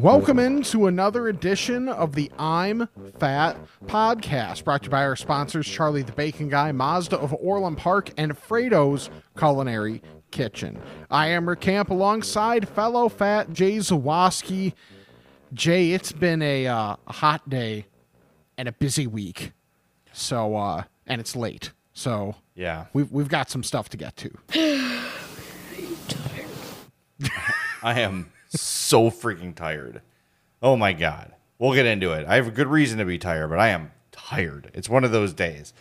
Welcome into another edition of the I'm Fat podcast, brought to you by our sponsors Charlie the Bacon Guy, Mazda of Orland Park, and Frato's Culinary Kitchen. I am Rick Camp alongside fellow fat Jay Zawoski. Jay, it's been a, uh, hot day and a busy week. So, uh, and it's late. So, Yeah. we've, we've got some stuff to get to. I am so freaking tired. Oh my god. We'll get into it. I have a good reason to be tired, but I am tired. It's one of those days.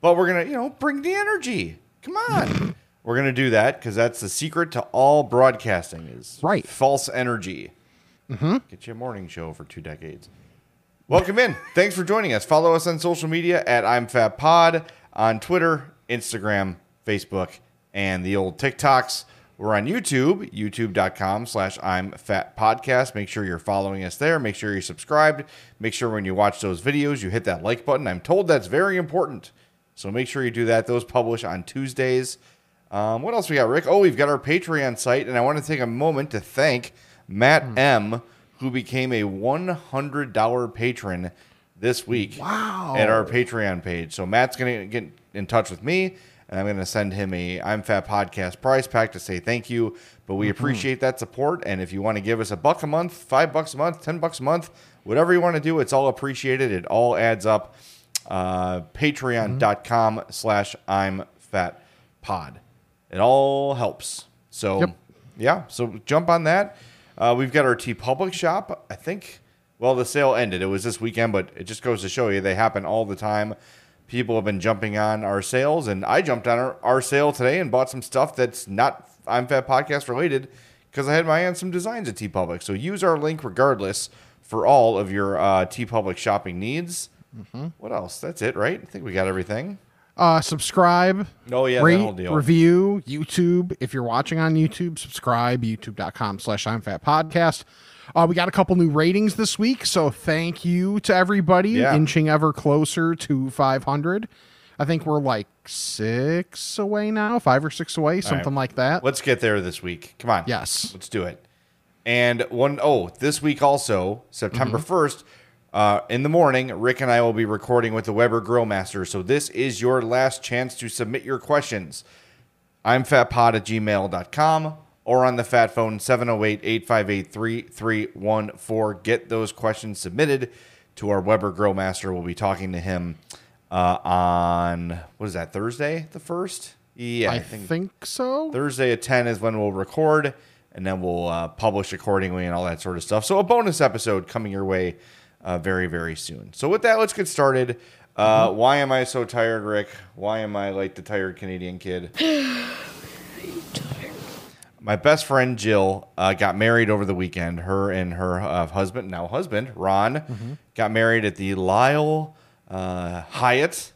But we're going to, you know, bring the energy. Come on. we're going to do that cuz that's the secret to all broadcasting is Right. false energy. Mm-hmm. Get you a morning show for 2 decades. Welcome in. Thanks for joining us. Follow us on social media at I'm Fat Pod on Twitter, Instagram, Facebook, and the old TikToks. We're on YouTube, youtube.com slash I'm Fat Podcast. Make sure you're following us there. Make sure you're subscribed. Make sure when you watch those videos, you hit that like button. I'm told that's very important. So make sure you do that. Those publish on Tuesdays. Um, what else we got, Rick? Oh, we've got our Patreon site, and I want to take a moment to thank Matt M, who became a $100 patron this week Wow. at our Patreon page. So Matt's going to get in touch with me, and I'm going to send him a I'm Fat Podcast prize pack to say thank you. But we appreciate that support, and if you want to give us a buck a month, five bucks a month, ten bucks a month, whatever you want to do, it's all appreciated. It all adds up. Uh, Patreon.com slash I'm Fat Pod. It all helps. So Yep. yeah, so jump on that. Uh, we've got our TeePublic shop. I think. Well, the sale ended. It was this weekend, but it just goes to show you they happen all the time. People have been jumping on our sales, and I jumped on our, our sale today and bought some stuff that's not I'm Fat Podcast related because I had my eye on some designs at TeePublic. So use our link regardless for all of your uh, TeePublic shopping needs. What else? That's it, right? I think we got everything. Uh, subscribe. Oh, yeah, rate, deal. review YouTube. If you're watching on YouTube, subscribe. YouTube.com slash I'm Fat Podcast. Uh, we got a couple new ratings this week, so thank you to everybody Yeah. inching ever closer to 500. I think we're like six away now, five or six away, something like that. Let's get there this week. Come on. Yes. Let's do it. And one oh, this week also, September Mm-hmm. 1st, uh, in the morning, Rick and I will be recording with the Weber Grill Master. So this is your last chance to submit your questions. I'm fatpod at gmail.com or on the fat phone 708 858 3314. Get those questions submitted to our Weber Grill Master. We'll be talking to him uh, on, what is that, Thursday, the 1st? Yeah, I think so. Thursday at 10 is when we'll record, and then we'll uh, publish accordingly and all that sort of stuff. So, a bonus episode coming your way uh, very, very soon. So, with that, let's get started. Uh, Why am I so tired, Rick? Why am I like the tired Canadian kid? My best friend Jill uh, got married over the weekend. Her and her uh, husband, now husband, Ron, got married at the Lisle uh, Hyatt,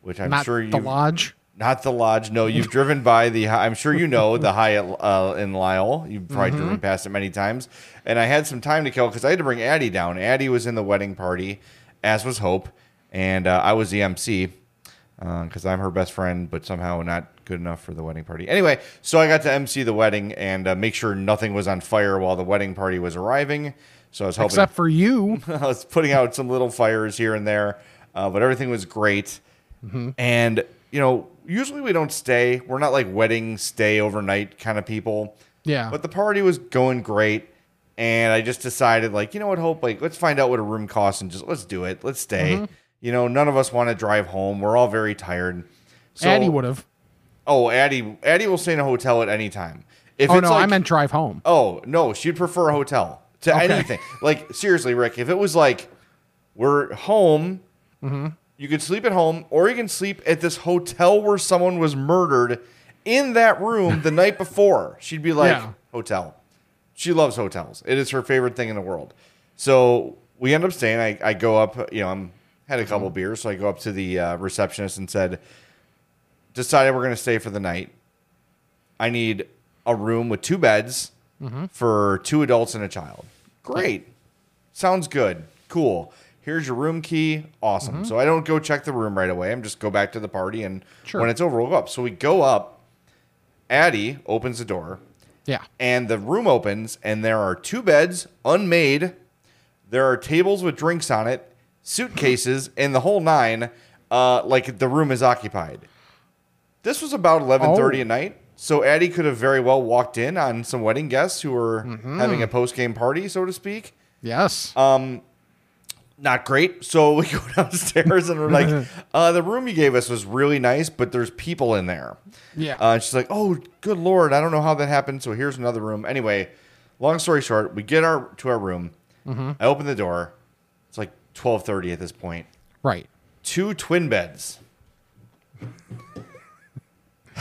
which I'm Not sure you the lodge. not the lodge. No, you've driven by the. I'm sure you know the Hyatt uh, in Lisle. You've probably Mm-hmm. driven past it many times. And I had some time to kill because I had to bring Addie down. Addie was in the wedding party, as was Hope, and uh, I was the MC because I'm her best friend, but somehow not good enough for the wedding party. Anyway, so I got to MC the wedding and uh, make sure nothing was on fire while the wedding party was arriving. So I was helping. Except for you. I was putting out some little fires here and there, uh, but everything was great. And you know, usually we don't stay. We're not like wedding stay overnight kind of people. Yeah. But the party was going great, and I just decided, like, you know what, Hope, like, let's find out what a room costs and just let's do it. Let's stay. You know, none of us want to drive home. We're all very tired. So, Addie would have. Oh, Addie, Addie will stay in a hotel at any time. If Oh, no, I meant drive home. Oh no, she'd prefer a hotel to Okay. anything. Like seriously, Rick, if it was like we're home, mm-hmm. you could sleep at home, or you can sleep at this hotel where someone was murdered in that room the night before. She'd be like, Yeah. hotel. She loves hotels. It is her favorite thing in the world. So we end up staying. I, I go up, you know, I'm had a couple mm-hmm. beers, so I go up to the uh, receptionist and said, decided we're going to stay for the night. I need a room with two beds mm-hmm. for two adults and a child. Great. Sounds good. Cool. Here's your room key. Awesome. Mm-hmm. So I don't go check the room right away. I'm just go back to the party and Sure. when it's over, we'll go up. So we go up. Addie opens the door Yeah. and the room opens and there are two beds unmade there are tables with drinks on it suitcases and the whole nine uh, like the room is occupied this was about 11.30 Oh. at night so addie could have very well walked in on some wedding guests who were having a post-game party so to speak Yes. Um, not great. So we go downstairs and we're like, uh, the room you gave us was really nice, but there's people in there. Yeah. Uh, and she's like, oh, good lord, I don't know how that happened. So here's another room. Anyway, long story short, we get our to our room. I open the door. Like 12:30 at this point. right. Two twin beds.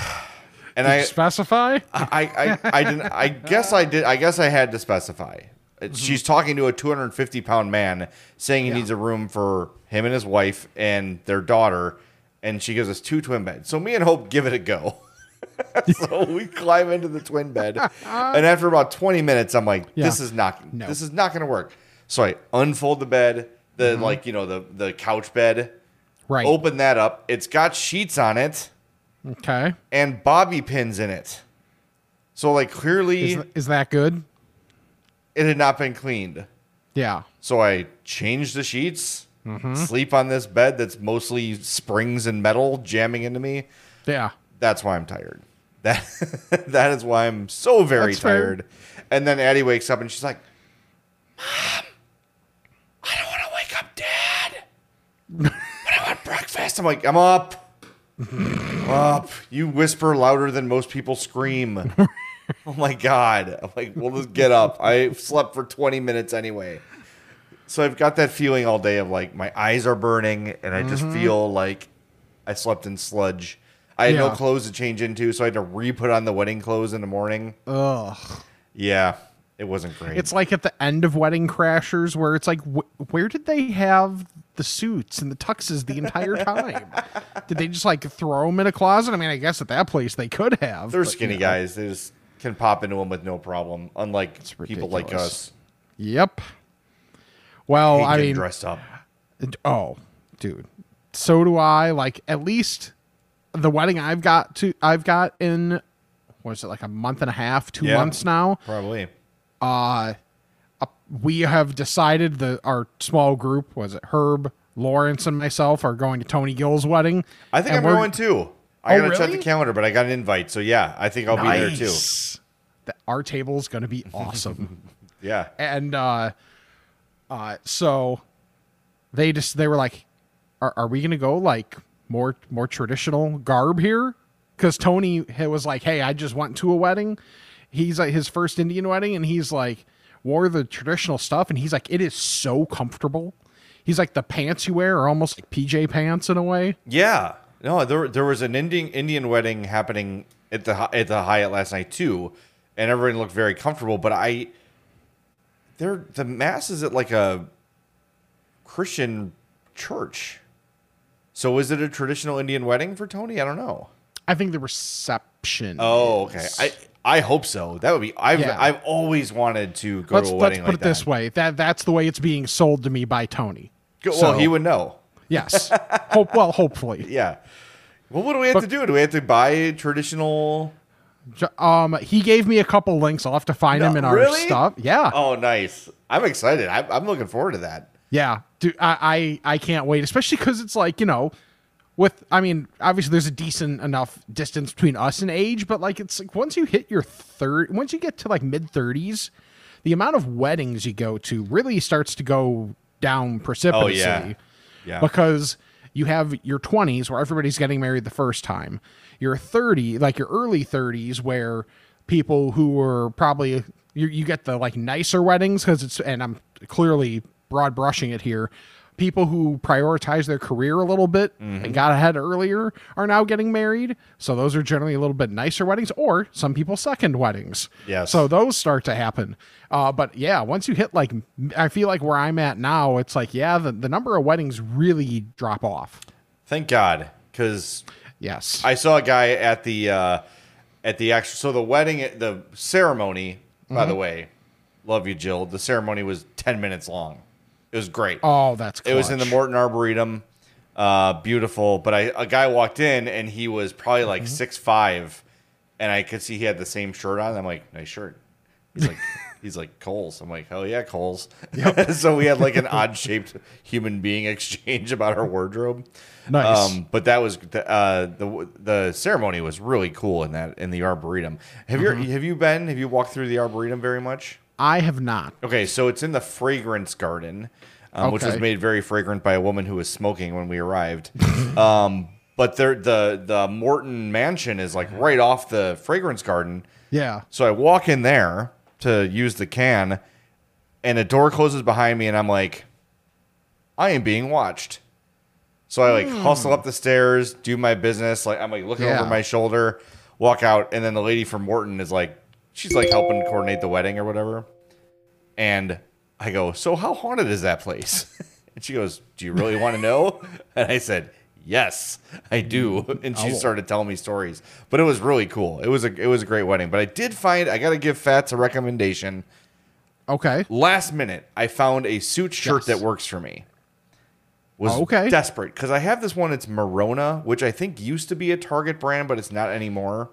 And I, specify? I, I, I didn't. I guess I did. I guess I had to specify. Mm-hmm. She's talking to a 250 pound man, saying he Yeah. needs a room for him and his wife and their daughter, and she gives us two twin beds. So me and Hope give it a go. so we climb into the twin bed, and after about 20 minutes, I'm like, Yeah. "This is not. No. This is not going to work." So I unfold the bed, the mm-hmm. like you know the the couch bed, Right. open that up. It's got sheets on it Okay. and bobby pins in it. So like clearly Is, is that good? it had not been cleaned. Yeah. So I changed the sheets, mm-hmm. sleep on this bed that's mostly springs and metal jamming into me. Yeah. That's why I'm tired. That that is why I'm so very That's fair. tired. And then Addie wakes up and she's like, "Mom, I don't want to wake up, Dad. But I want breakfast." I'm like, "I'm up, I'm up." You whisper louder than most people scream. oh my god! I'm like, "Well, just get up." I slept for 20 minutes anyway. So I've got that feeling all day of like my eyes are burning and I just mm-hmm. feel like I slept in sludge. I had no clothes to change into, so I had to re-put on the wedding clothes in the morning. Ugh. Yeah, it wasn't great. It's like at the end of Wedding Crashers where it's like, wh- where did they have the suits and the tuxes the entire time? did they just like throw them in a closet? I mean, I guess at that place they could have. They're but, skinny you know. guys. They just can pop into them with no problem. Unlike people like us, Yep. Well, I getting mean, dressed up. oh, dude, so do I. Like at least the wedding I've got to, I've got in, what is it like a month and a half, two Yeah. months now. Probably. We have decided that our small group was it Herb, Lawrence, and myself are going to Tony Gill's wedding. I think I'm going too. I Oh, gotta check the calendar, but I got an invite, so yeah, I think I'll be there too. Nice. That our table is going to be awesome. Yeah. and uh, uh, so they just they were like, "Are, are we going to go like more more traditional garb here?" Because Tony was like, "Hey, I just went to a wedding. He's like his first Indian wedding, and he's like wore the traditional stuff, and he's like, it is so comfortable. He's like the pants you wear are almost like PJ pants in a way. Yeah. No, there there was an Indian Indian wedding happening at the at the Hyatt last night too, and everyone looked very comfortable. But I, they're the mass is at like a Christian church. So is it a traditional Indian wedding for Tony? I don't know. I think the reception. Oh, okay. I I hope so. That would be. I've Yeah. I've always wanted to go let's to a let's wedding put like it this way. That that's the way it's being sold to me by Tony. Well, So- he would know. Yes. Hope well, hopefully. Yeah. Well, what do we have to do? Do we have to buy traditional? Um, he gave me a couple links. I'll have to find No, them in our really? stuff. Yeah, Oh, nice. I'm excited. I, I'm looking forward to that. yeah. Dude, I, I I can't wait, especially because it's like you know, with I mean, obviously there's a decent enough distance between us and age, but like it's like once you hit your third, once you get to like mid thirties, the amount of weddings you go to really starts to go down precipitously. Oh, Yeah. because you have your 20s where everybody's getting married the first time your 30 like your early 30s where people who were probably you, you get the like nicer weddings because it's and i'm clearly broad brushing it here people who prioritize their career a little bit Mm-hmm. and got ahead earlier are now getting married so those are generally a little bit nicer weddings or some people second weddings Yes. so those start to happen uh, but yeah once you hit like i feel like where i'm at now it's like yeah the, the number of weddings really drop off Thank God, because yes I saw a guy at the uh, at the actual. So the wedding, the ceremony, by the way, love you, Jill. The ceremony was ten minutes long. It was great. Oh, that's It was in the. Morton Arboretum. Uh, beautiful. But I, a guy walked in and he was probably like six five, and I could see he had the same shirt on. I'm like, nice shirt. He's like, he's like Kohl's. I'm like, oh yeah, Kohl's. so we had like an odd shaped human being exchange about our wardrobe. Nice. Um, but that was the, uh, the the ceremony was really cool in that in the arboretum. Have you have you been? Have you walked through the arboretum very much? I have not. Okay, so it's in the fragrance garden, um, which was made very fragrant by a woman who was smoking when we arrived. um, but there, the the Morton mansion is like right off the fragrance garden. Yeah. So I walk in there to use the can, and a door closes behind me, and I'm like, I am being watched. So I like hustle up the stairs, do my business. Like I'm like looking Yeah. over my shoulder, walk out, and then the lady from Morton is like, she's like helping coordinate the wedding or whatever. And I go, so how haunted is that place? And she goes, do you really want to know? And I said, yes, I do. And she Oh. started telling me stories, but it was really cool. It was a it was a great wedding. But I did find I got to give Fats a recommendation. Okay. Last minute, I found a suit shirt Yes. that works for me. Was Oh, okay. desperate because I have this one. It's Merona, which I think used to be a Target brand, but it's not anymore.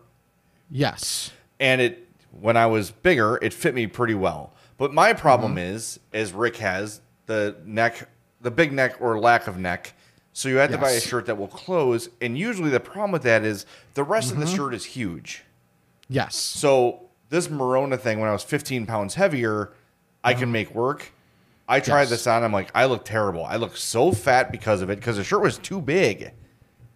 Yes. And it, when I was bigger, it fit me pretty well. But my problem Mm-hmm. is, as Rick has, the neck, the big neck or lack of neck. So you have to buy a shirt that will close. And usually the problem with that is the rest Mm-hmm. of the shirt is huge. Yes. So this Merona thing, when I was 15 pounds heavier, I can make work. I tried. Yes. this on. I'm like, I look terrible. I look so fat because of it because the shirt was too big.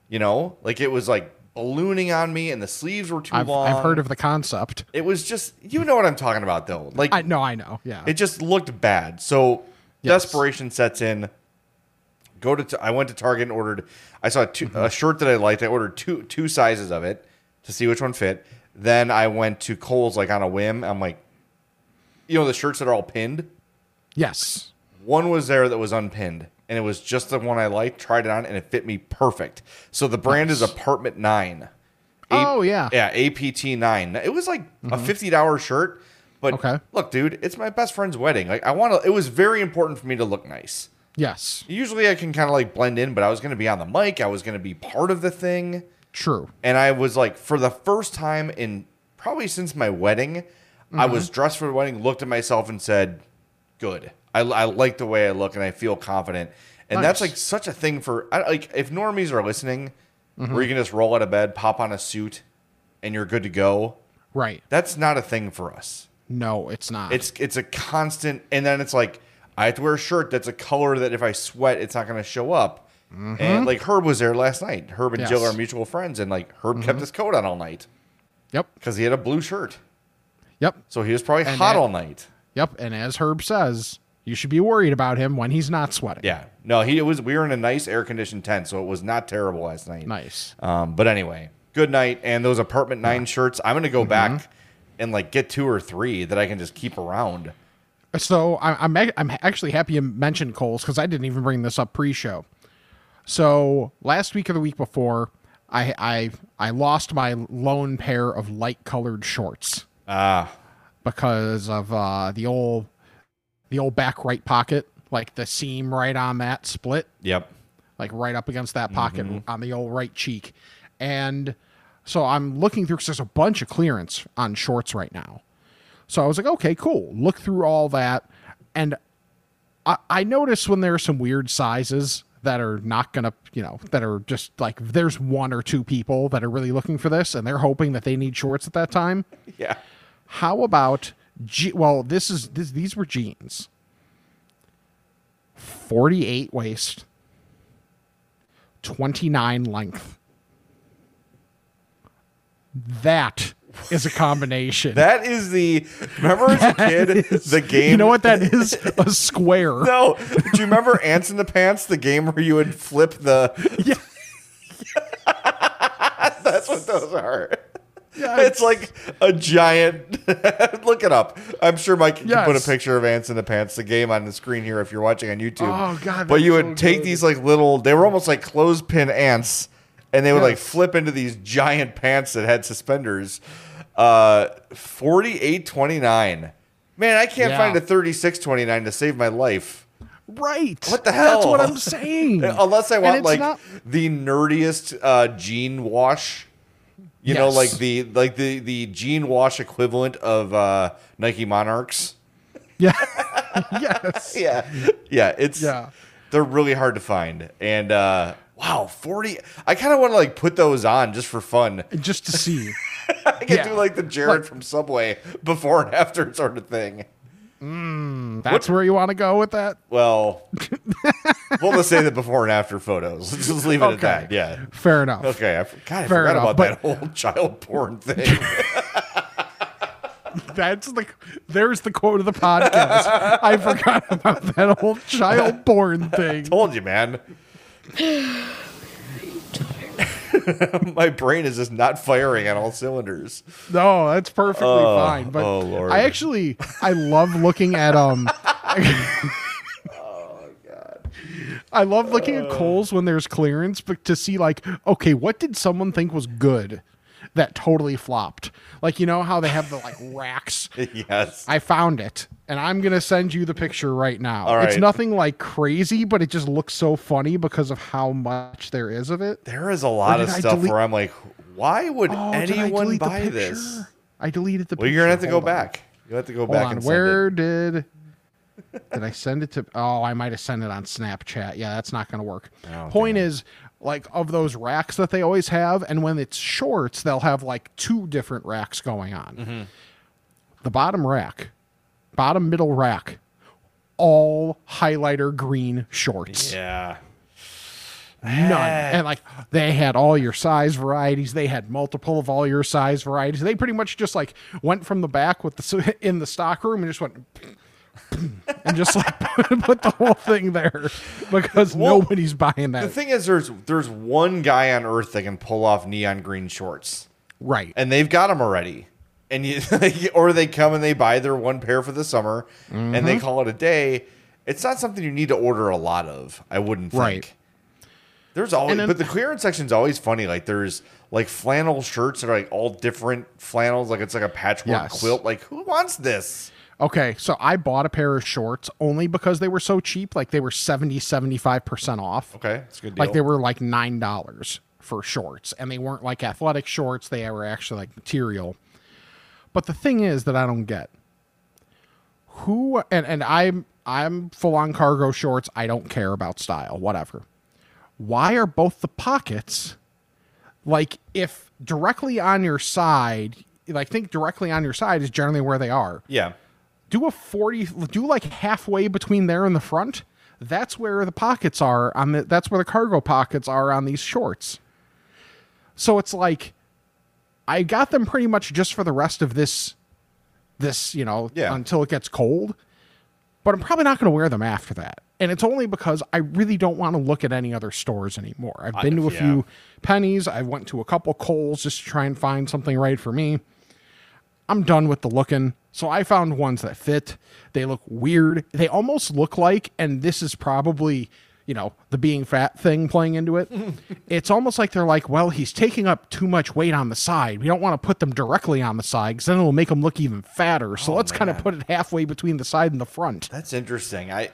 You know, like it was like ballooning on me, and the sleeves were too I've, long. I've heard of the concept. It was just, you know what I'm talking about, though. Like I know. I know. Yeah. it just looked bad. So Yes. desperation sets in. Go to. I went to Target and ordered. I saw two, Mm-hmm. a shirt that I liked. I ordered two two sizes of it to see which one fit. Then I went to Kohl's like on a whim. I'm like, you know, the shirts that are all pinned. yes. One was there that was unpinned, and it was just the one I liked. Tried it on, and it fit me perfect. So the brand is Apartment Nine. A- Oh, yeah. yeah, APT Nine. It was like a mm-hmm. fifty dollars shirt, but Okay. look, dude, it's my best friend's wedding. Like I want to. It was very important for me to look nice. Yes. Usually I can kind of like blend in, but I was going to be on the mic. I was going to be part of the thing, True. and I was like, for the first time in probably since my wedding, I mm-hmm. was dressed for the wedding, looked at myself, and said, "Good. I, I like the way I look, and I feel confident." And that's like such a thing for I, like if normies are listening, where you can just roll out of bed, pop on a suit, and you're good to go. Right. That's not a thing for us. No, it's not. It's it's a constant, and then it's like I have to wear a shirt that's a color that if I sweat, it's not going to show up. And like Herb was there last night. Herb and Jill Mm-hmm. Yes. Mm-hmm. are mutual friends, and like Herb kept his coat on all night Yep. because he had a blue shirt, Yep. so he was probably And hot that- all night. Yep. And as Herb says, you should be worried about him when he's not sweating. Yeah, no, he it was. We were in a nice air conditioned tent, so it was not terrible last night. Nice. Um, but anyway, good night. And those apartment nine shirts, I'm gonna go Mm-hmm. back and like get two or three that I can just keep around. So I- I'm I'm actually happy you mentioned Kohl's because I didn't even bring this up pre-show. So last week or the week before, I I I lost my lone pair of light colored shorts Ah, because of uh, the old the old back right pocket, like the seam right on that split, yep. like right up against that pocket mm-hmm. on the old right cheek, and so I'm looking through because there's a bunch of clearance on shorts right now. So I was like, okay, cool. Look through all that, and I, I notice when there are some weird sizes that are not gonna, you know, that are just like there's one or two people that are really looking for this, and they're hoping that they need shorts at that time. Yeah. How about well, this is this, these were jeans. 48 waist, 29 length. That is a combination. That is the remember as a kid the game. you know what that is? A square. No, do you remember Ants in the Pants, the game where you would flip the? Yeah. That's what those are. It's like a giant. look it up. I'm sure Mike can put a picture of Ants in the Pants, the game, on the screen here if you're watching on YouTube. Oh, God, But you would so take good. these like little. They were almost like clothespin ants, and they would like flip into these giant pants that had suspenders. Uh, forty eight twenty nine. Man, I can't Yeah. find a thirty six twenty nine to save my life. Right. What the hell? That's what? I'm saying. Unless I want like not- the nerdiest uh, jean wash. You know, like the like the the jean wash equivalent of uh, Nike Monarchs. yeah. yes. Yeah, yeah, it's Yeah. They're really hard to find, and uh, wow, forty. I kind of want to like put those on just for fun. Just to see. I can Yeah. do like the Jared Like- from Subway before and after sort of thing. That's where you want to go with that? Well, we'll just say the before and after photos. Let's just leave it Okay. at that. Yeah. Fair enough. Okay. I, f- God, I Fair forgot enough, about but- that whole child porn thing. That's the there's the quote of the podcast. I forgot about that whole child porn thing. I Told you, man. My brain is just not firing on all cylinders. No, that's perfectly fine. But oh, Lord. I actually I love looking at um I love looking at uh. Kohl's when there's clearance, but to see like, okay, what did someone think was good that totally flopped? Like you know how they have the like racks. yes. I found it, and I'm gonna send you the picture right now. All It's nothing like crazy, but it just looks so funny because of how much there is of it. there is a lot of I stuff delete- where I'm like, why would Oh, anyone buy this? I deleted the. Well, you're gonna have to picture. go Hold on. back. You'll have to go Hold back on. and Where send did did I send it to? Oh, I might have sent it on Snapchat. Yeah, that's not going to work. Oh, Point is, like of those racks that they always have, and when it's shorts, they'll have like two different racks going on. Mm-hmm. The bottom rack, bottom middle rack, all highlighter green shorts. Yeah. None. And like they had all your size varieties. They had multiple of all your size varieties. They pretty much just like went from the back with the in the stock room and just went and just like put the whole thing there because Well, nobody's buying that. The thing is, there's there's one guy on Earth that can pull off neon green shorts, right. and they've got them already. And you, or they come and they buy their one pair for the summer, and Mm-hmm. they call it a day. It's not something you need to order a lot of. I wouldn't think. Right. There's always, then- but the clearance section's always funny. Like there's like flannel shirts that are like all different flannels. Like it's like a patchwork Yes. quilt. Like who wants this? Okay, so I bought a pair of shorts only because they were so cheap. Like they were 70, 75% off. Okay, it's a good deal. Like they were like $9 for shorts. And they weren't like athletic shorts, they were actually like material. But the thing is that I don't get who and, and I'm I'm full on cargo shorts. I don't care about style, whatever. Why are both the pockets like if directly on your side, like think directly on your side is generally where they are yeah. Do a 40 do like halfway between there and the front that's where the pockets are on the that's where the cargo pockets are on these shorts. So it's like i got them pretty much just for the rest of this this you know Yeah. until it gets cold but i'm probably not going to wear them after that. And it's only because i really don't want to look at any other stores anymore. I've been to a yeah. few pennies. I went to a couple Kohl's just to try and find something right for me I'm done with the looking. So I found ones that fit. They look weird. They almost look like, and this is probably, you know, the being fat thing playing into it. it's almost like they're like, well, he's taking up too much weight on the side. We don't want to put them directly on the side because then it'll make him look even fatter. So oh, let's kind of put it halfway between the side and the front. That's interesting. I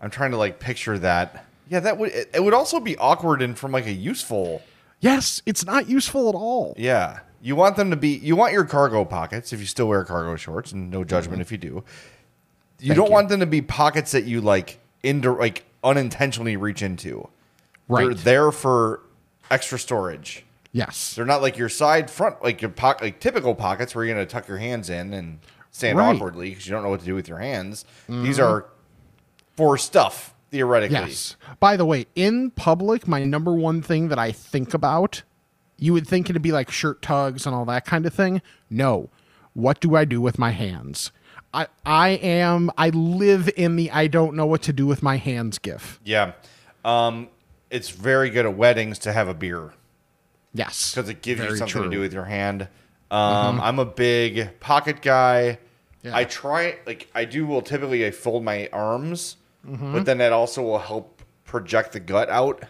I'm trying to like picture that. Yeah, that would it would also be awkward and from like a useful. Yes, it's not useful at all. Yeah. You want them to be you want your cargo pockets if you still wear cargo shorts and no judgment if you do. You Mm-hmm. Thank don't you. want them to be pockets that you like into like unintentionally reach into. Right. They're there for extra storage. Yes. They're not like your side front like your pocket like typical pockets where you're gonna tuck your hands in and stand Right. Mm-hmm. awkwardly because you don't know what to do with your hands. These are for stuff theoretically. Yes. By the way, in public, my number one thing that I think about, you would think it'd be like shirt tugs and all that kind of thing. No. What do I do with my hands? I I am I live in the I don't know what to do with my hands gif. Yeah. Um, it's very good at weddings to have a beer Yes. because it gives you something true. to do with your hand. Um, I'm a big pocket guy. Yeah. I try like I do. Will typically I fold my arms, Mm-hmm. but then that also will help project the gut out.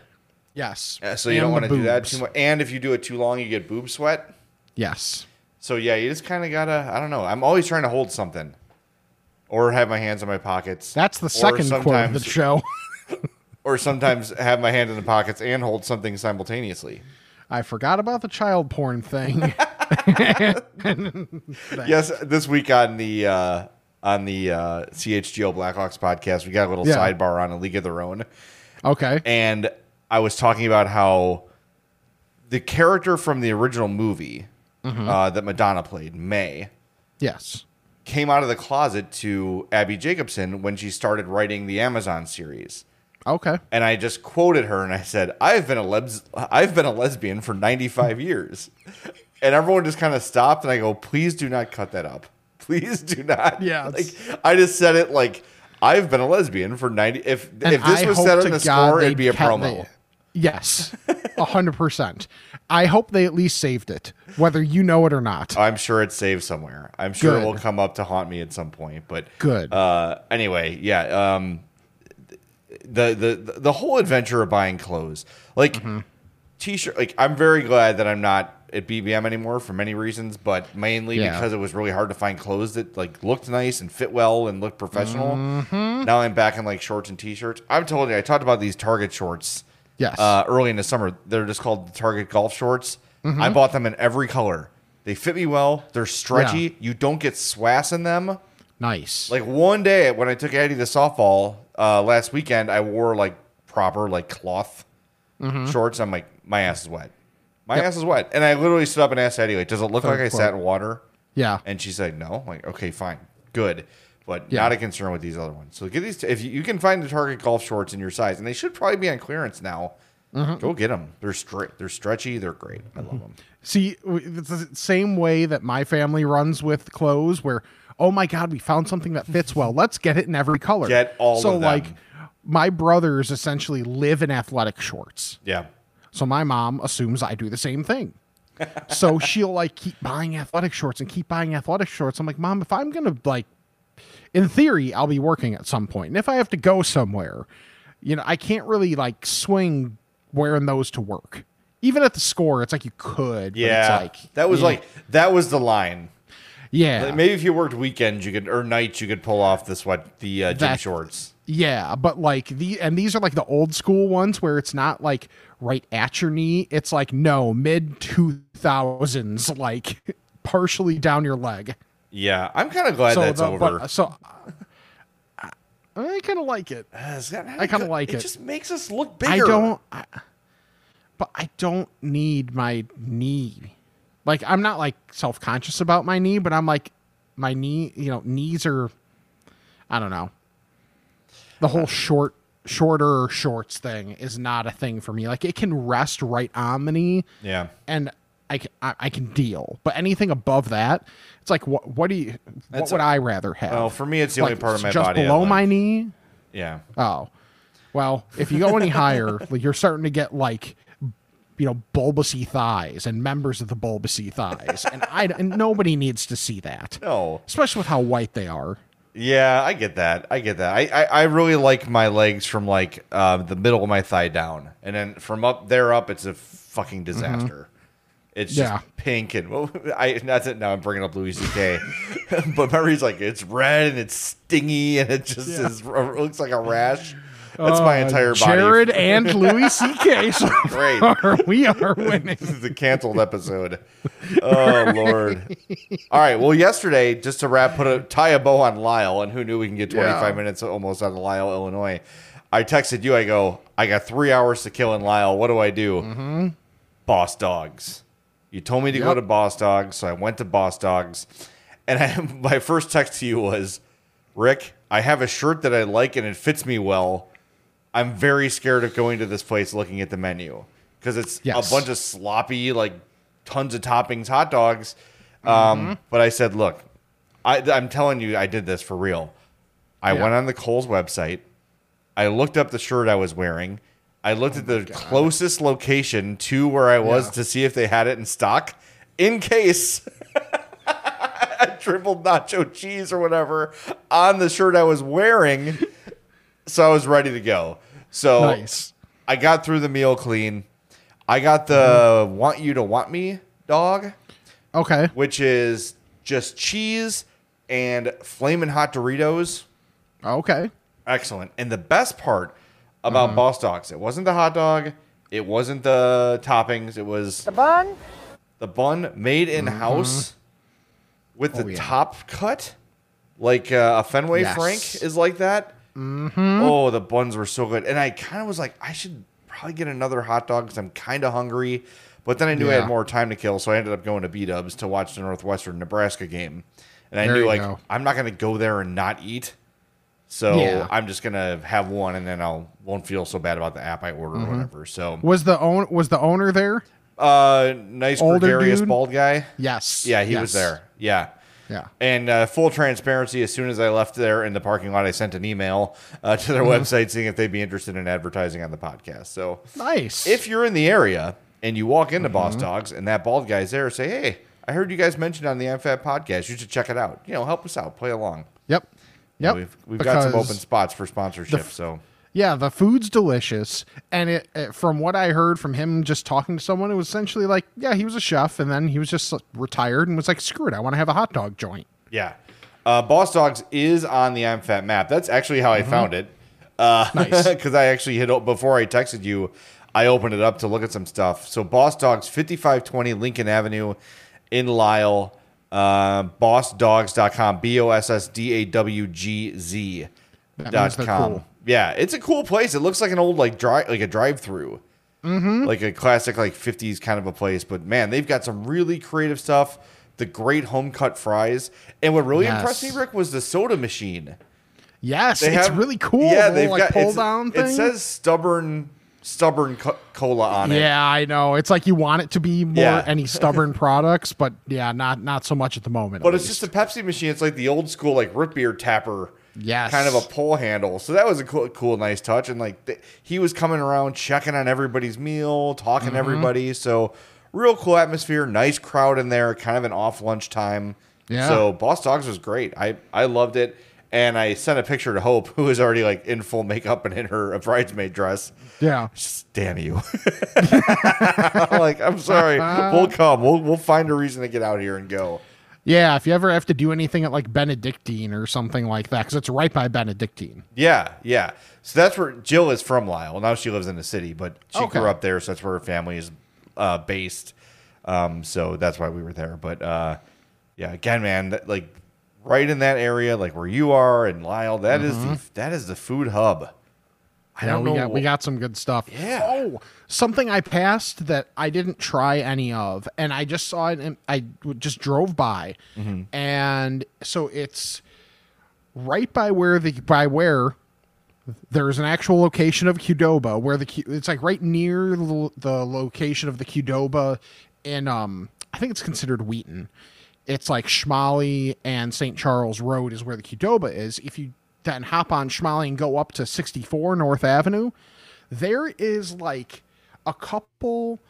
Yes. Uh, so you And don't want to do that too much. And if you do it too long, you get boob sweat. Yes. So yeah, you just kind of gotta. I don't know. I'm always trying to hold something, or have my hands in my pockets. That's the second quote of the show. Or sometimes have my hand in the pockets and hold something simultaneously. I forgot about the child porn thing. Yes, this week on the uh, on the uh, CHGO Blackhawks podcast, we got a little Yeah. sidebar on a League of Their Own, okay. and I was talking about how the character from the original movie Mm-hmm. uh, that Madonna played, May, Yes. came out of the closet to Abbi Jacobson when she started writing the Amazon series. Okay. And I just quoted her and I said, "I've been a lebs- I've been a lesbian for 95 years." And everyone just kind of stopped and I go, "Please do not cut that up. Please do not." Yeah, Like I just said it like I've been a lesbian for 90 if And if this I was said on the God score, it'd be a promo. the- yes. A hundred percent. I hope they at least saved it, whether you know it or not. I'm sure it's saved somewhere. I'm sure it will come up to haunt me at some point. But Good. Uh, anyway, yeah. Um, the the the whole adventure of buying clothes, like Mm-hmm. t-shirt, like I'm very glad that I'm not at BBM anymore for many reasons, but mainly Yeah. because it was really hard to find clothes that like looked nice and fit well and looked professional. Mm-hmm. Now I'm back in like shorts and t-shirts. I've told you I talked about these Target shorts Yes. uh, early in the summer. They're just called the Target golf shorts. Mm-hmm. I bought them in every color. They fit me well. They're stretchy. You don't get swass in them. nice. Like one day when I took Eddie to softball uh, last weekend, I wore like proper like cloth shorts. I'm like, my ass is wet. My Mm-hmm. Yep. ass is wet. And I literally stood up and asked Eddie, like, does it look Third like I sat in water? yeah. And she said, no. I'm like, okay, fine, good, but Yeah. not a concern with these other ones. So get these. If you, you can find the Target golf shorts in your size, and they should probably be on clearance now. Mm-hmm. Go get them. They're straight. They're stretchy. They're great. I love them. See, it's the same way that my family runs with clothes, where oh my god, we found something that fits well. Let's get it in every color. Get all so like, my brothers essentially live in athletic shorts. Yeah. So my mom assumes I do the same thing. so she'll like keep buying athletic shorts and keep buying athletic shorts. I'm like, Mom, if I'm gonna like in theory, I'll be working at some point. And if I have to go somewhere, you know, I can't really like swing wearing those to work. Even at the score, it's like you could. Yeah. But it's like that was yeah, like that was the line. Yeah. Like, maybe if you worked weekends, you could or nights, you could pull off the sweat the uh, gym That- shorts. Yeah, but like the and these are like the old school ones where it's not like right at your knee. It's like no mid two thousands, like partially down your leg. Yeah, I'm kind of glad that's the- over. But, so I, I kind of like it. It's I kinda like it. Uh, it just makes us look bigger. I don't, I, but I don't need my knee. Like I'm not like self conscious about my knee, but I'm like my knee. You know, knees are. I don't know. The whole uh, short, shorter shorts thing is not a thing for me. Like it can rest right on the knee, Yeah. and I can, I, I can deal. But anything above that, it's like what? What do you? That's what would a- I rather have? Well, for me, it's the like, only part of my just body. Below my knee. Yeah. Oh, well, if you go any higher, like you're starting to get like, you know, bulbousy thighs and members of the bulbousy thighs, and I and nobody needs to see that, No. especially with how white they are. Yeah, I get that. I get that. I, I, I really like my legs from like uh, the middle of my thigh down, and then from up there up, it's a fucking disaster. It's just. Yeah. pink and well, I not it. now I'm bringing up Louis C.K. but he's like it's red and it's stingy and it just is it looks like a rash. That's my Uh, entire body. Jared and Louis C.K. So Great. far, we are winning. This is a canceled episode. Oh Lord! All right. Well, yesterday, just to wrap, put a tie a bow on Lisle, and who knew we can get 25 Yeah. minutes almost out of Lisle, Illinois. I texted you. I go, I got three hours to kill in Lisle. What do I do? Mm-hmm. Boss Dogs. You told me to go to Boss Dogs, so I went to Boss Dogs, and I, my first text to you was, Rick, I have a shirt that I like and it fits me well. I'm very scared of going to this place looking at the menu because it's Yes. a bunch of sloppy, like tons of toppings hot dogs. Mm-hmm. Um, but I said, look, I, I'm telling you, I did this for real. I Yeah. went on the Kohl's website. I looked up the shirt I was wearing. I looked at oh the closest location to where I was Oh Yeah. to see if they had it in stock in case I tripled nacho cheese or whatever on the shirt I was wearing. so I was ready to go. So Nice. I got through the meal clean. I got the mm-hmm. want you to want me dog, Okay. which is just cheese and flaming hot Doritos. Okay. Excellent. And the best part about Boss Dogs, it wasn't the hot dog, it wasn't the toppings, it was the bun. The bun made in house with the Oh, yeah. top cut, like uh, a Fenway Yes. Frank is like that. Mm-hmm. Oh, the buns were so good, and I kind of was like, I should probably get another hot dog because I'm kind of hungry. But then I knew I had more time to kill, so I ended up going to B Dubs to watch the Northwestern Nebraska game, and I There knew like go. I'm not going to go there and not eat. So Yeah. I'm just gonna have one, and then I'll won't feel so bad about the app I order Mm-hmm. or whatever. So, Was the own was the owner there? uh, nice Older gregarious dude? bald guy. Yes. Yeah, he Yes. was there. Yeah. Yeah. And uh, full transparency, as soon as I left there in the parking lot, I sent an email uh, to their Mm-hmm. website seeing if they'd be interested in advertising on the podcast. So Nice. if you're in the area and you walk into Boss Mm-hmm. Dogs and that bald guy's there, say, hey, I heard you guys mentioned on the I'm Fat podcast. You should check it out. You know, help us out, play along. Yep. Yep. We've, we've got some open spots for sponsorship. so Yeah, the food's delicious, and it, it from what I heard from him just talking to someone, it was essentially like, yeah, he was a chef, and then he was just retired and was like, screw it, I want to have a hot dog joint. Yeah. Uh, Boss Dogs is on the I'm Fat map. That's actually how I found it. Uh, Nice. Because I actually hit before I texted you, I opened it up to look at some stuff. So Boss Dogs, 5520 Lincoln Avenue in Lisle. Uh, bossdogs.com. B O S S D A W G Z. Dot com. cool. Yeah, it's a cool place. It looks like an old like drive like a drive through. Mm-hmm. Like a classic like 50s kind of a place. But man, they've got some really creative stuff. The great home cut fries. And what really impressed me, Rick, was the soda machine. Yes, They it's have- really cool. Yeah, they've like got pull down thing. It says stubborn stubborn co- cola on it. yeah, I know. It's like you want it to be more Yeah. any stubborn products, but yeah, not not so much at the moment. But it's just a Pepsi machine. It's like the old school like root beer tapper. Yes. Kind of a pull handle. So that was a cool, cool nice touch. And like th- he was coming around checking on everybody's meal, talking Mm-hmm. to everybody. So real cool atmosphere, nice crowd in there, kind of an off lunch time. Yeah. So Boss Dogs was great. I, I loved it. And I sent a picture to Hope, who is already like in full makeup and in her bridesmaid dress. yeah. Just damn you. I'm like, I'm sorry. We'll come. We'll we'll find a reason to get out here and go. Yeah, if you ever have to do anything at like Benedictine or something like that, because it's right by Benedictine. Yeah, yeah. So that's where Jill is from, Lisle. Now she lives in the city, but she Okay. grew up there, so that's where her family is uh, based. Um, so that's why we were there. But uh, yeah, again, man, that, like right in that area, like where you are and Lisle, that is the that is the food hub. I Yeah, don't we know. got we got some good stuff. Yeah. Oh, something I passed that I didn't try any of, and I just saw it. And I w- just drove by, Mm-hmm. and so it's right by where the by where there's an actual location of Qdoba where the Q, it's like right near the, the location of the Qdoba in um I think it's considered Wheaton. It's like Schmally and St. Charles Road is where the Qdoba is. If you then hop on Schmally and go up to 64 North Avenue, there is like a couple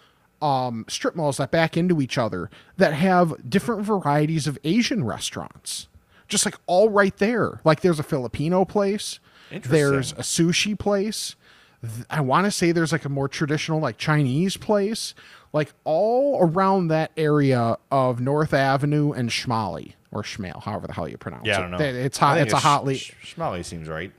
um, strip malls that back into each other that have different varieties of Asian restaurants. Just like all right there. Like there's a Filipino place, there's a sushi place. I want to say there's like a more traditional like Chinese place, like all around that area of North Avenue and Schmally or Schmale, however the hell you pronounce yeah, it. I don't know. It's hot. think It's a hotly. Sh- Schmally seems right.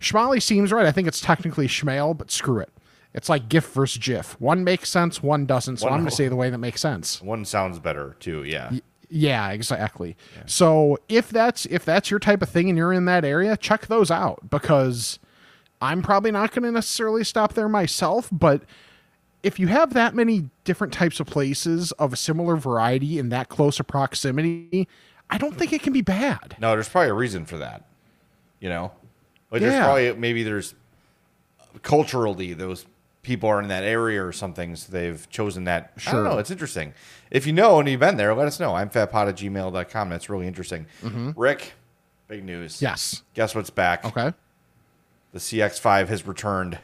Schmally seems right. I think it's technically Schmale, but screw it. It's like GIF versus GIF. One makes sense, one doesn't. So One I'm going to say the way that makes sense. One sounds better too. Yeah. Yeah, exactly. So if that's if that's your type of thing and you're in that area, check those out because I'm probably not going to necessarily stop there myself, but if you have that many different types of places of a similar variety in that close a proximity, I don't think it can be bad. No, there's probably a reason for that. You know, like there's probably maybe there's culturally those people are in that area or something, so they've chosen that. I don't know. It's interesting. If you know and you've been there, let us know. I'm fatpod at gmail.com. That's really interesting. Rick, big news. Mm-hmm. Yes. Guess what's back? Okay. The CX5 has returned.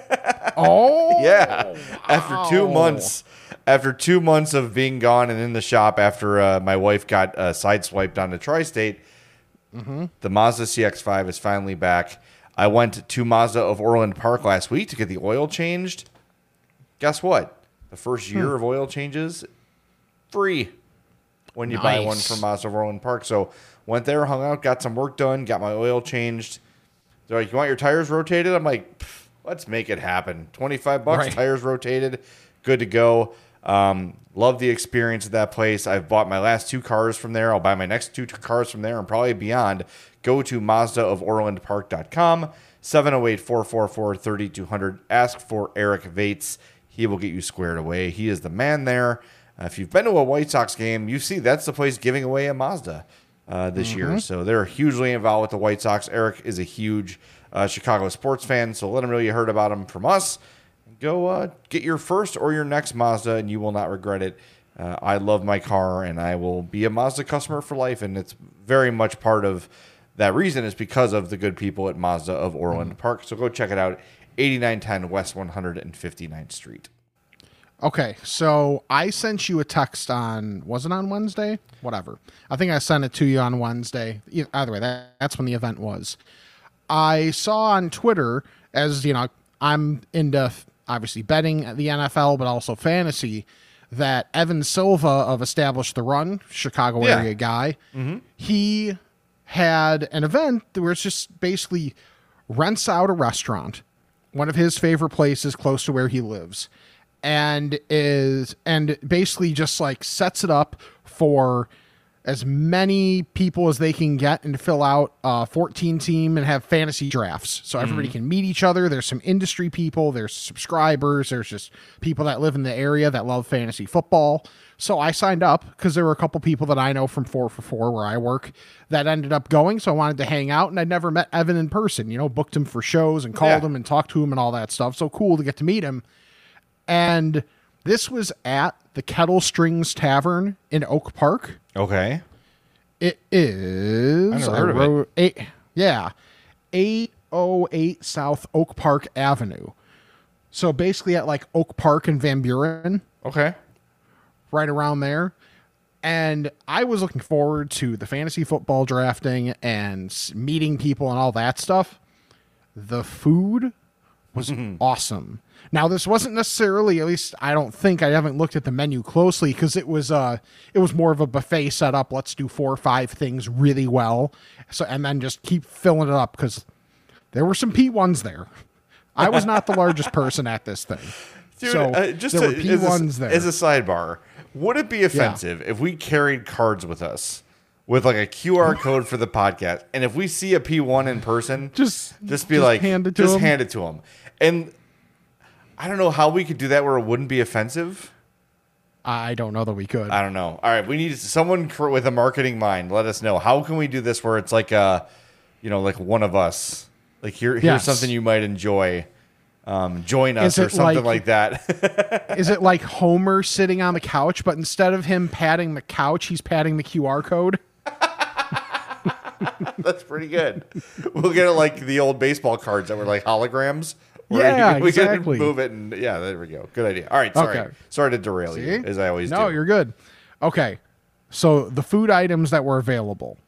Oh. Yeah. After two months, after two months of being gone and in the shop after uh, my wife got uh, sideswiped on the tri-state, Mm-hmm. the Mazda CX-5 is finally back. I went to Mazda of Orland Park last week to get the oil changed. Guess what? The first year of oil changes free when you buy one from Mazda of Orland Park. So went there, hung out, got some work done, got my oil changed. They're like, "You want your tires rotated?" I'm like, "Pff, "Let's make it happen." Twenty five bucks, Right. tires rotated, good to go. Um, love the experience of that place. I've bought my last two cars from there. I'll buy my next two cars from there and probably beyond. Go to Mazdaoforlandpark.com, 708 444 3200. Ask for Eric Vates. He will get you squared away. He is the man there. Uh, if you've been to a White Sox game, you see that's the place giving away a Mazda uh, this year. So they're hugely involved with the White Sox. Eric is a huge uh, Chicago sports fan, so let them know you heard about them from us. Go uh, get your first or your next Mazda, and you will not regret it. Uh, I love my car, and I will be a Mazda customer for life, and it's very much part of that reason is because of the good people at Mazda of Orland Park. So go check it out, 8910 West 159th Street. Okay, so I sent you a text on was it on Wednesday? Whatever. I think I sent it to you on Wednesday. Either way, that, that's when the event was. I saw on Twitter as you know I'm into obviously betting at the NFL, but also fantasy. That Evan Silva of Established the Run, Chicago Yeah. area guy, mm-hmm. he had an event where it's just basically rents out a restaurant, one of his favorite places close to where he lives, and is and basically just like sets it up for as many people as they can get and fill out a 14 team and have fantasy drafts. So mm-hmm. everybody can meet each other. There's some industry people. There's subscribers. There's just people that live in the area that love fantasy football. So i signed up because there were a couple people that i know from 4 for 4 where i work that ended up going. So i wanted to hang out and i'd never met evan in person you know booked him for shows and called Yeah. him and talked to him and all that stuff. So cool to get to meet him. And this was at the Kettlestrings tavern in oak park Okay. it is. I never heard of it. wrote Eight, yeah, eight oh eight South Oak Park Avenue. So basically, at like Oak Park and Van Buren, Okay. right around there. And I was looking forward to the fantasy football drafting and meeting people and all that stuff. The food was awesome. Now this wasn't necessarily at least I don't think I haven't looked at the menu closely because it was uh it was more of a buffet setup. Let's do four or five things really well. So and then just keep filling it up because there were some P1s there. I was not the largest person at this thing. Dude, so uh, just there a, were P1s a, there. as a sidebar, would it be offensive if we carried cards with us with like a QR code for the podcast, and if we see a P1 in person, Just- just be just like, hand just him? hand it to them, and I don't know how we could do that where it wouldn't be offensive. I don't know that we could. I don't know. All right, we need someone with a marketing mind. Let us know how can we do this where it's like a, you know, like one of us. Like here, here's Yes. something you might enjoy. Um, join us or something like- like that. Is it like Homer sitting on the couch, but instead of him patting the couch, he's patting the QR code? That's pretty good. We'll get it like the old baseball cards that were like holograms. Yeah, we can exactly. move it and yeah, there we go. Good idea. All right, sorry, Okay. sorry to derail you as I always no, do. No, you're good. Okay. So the food items that were available,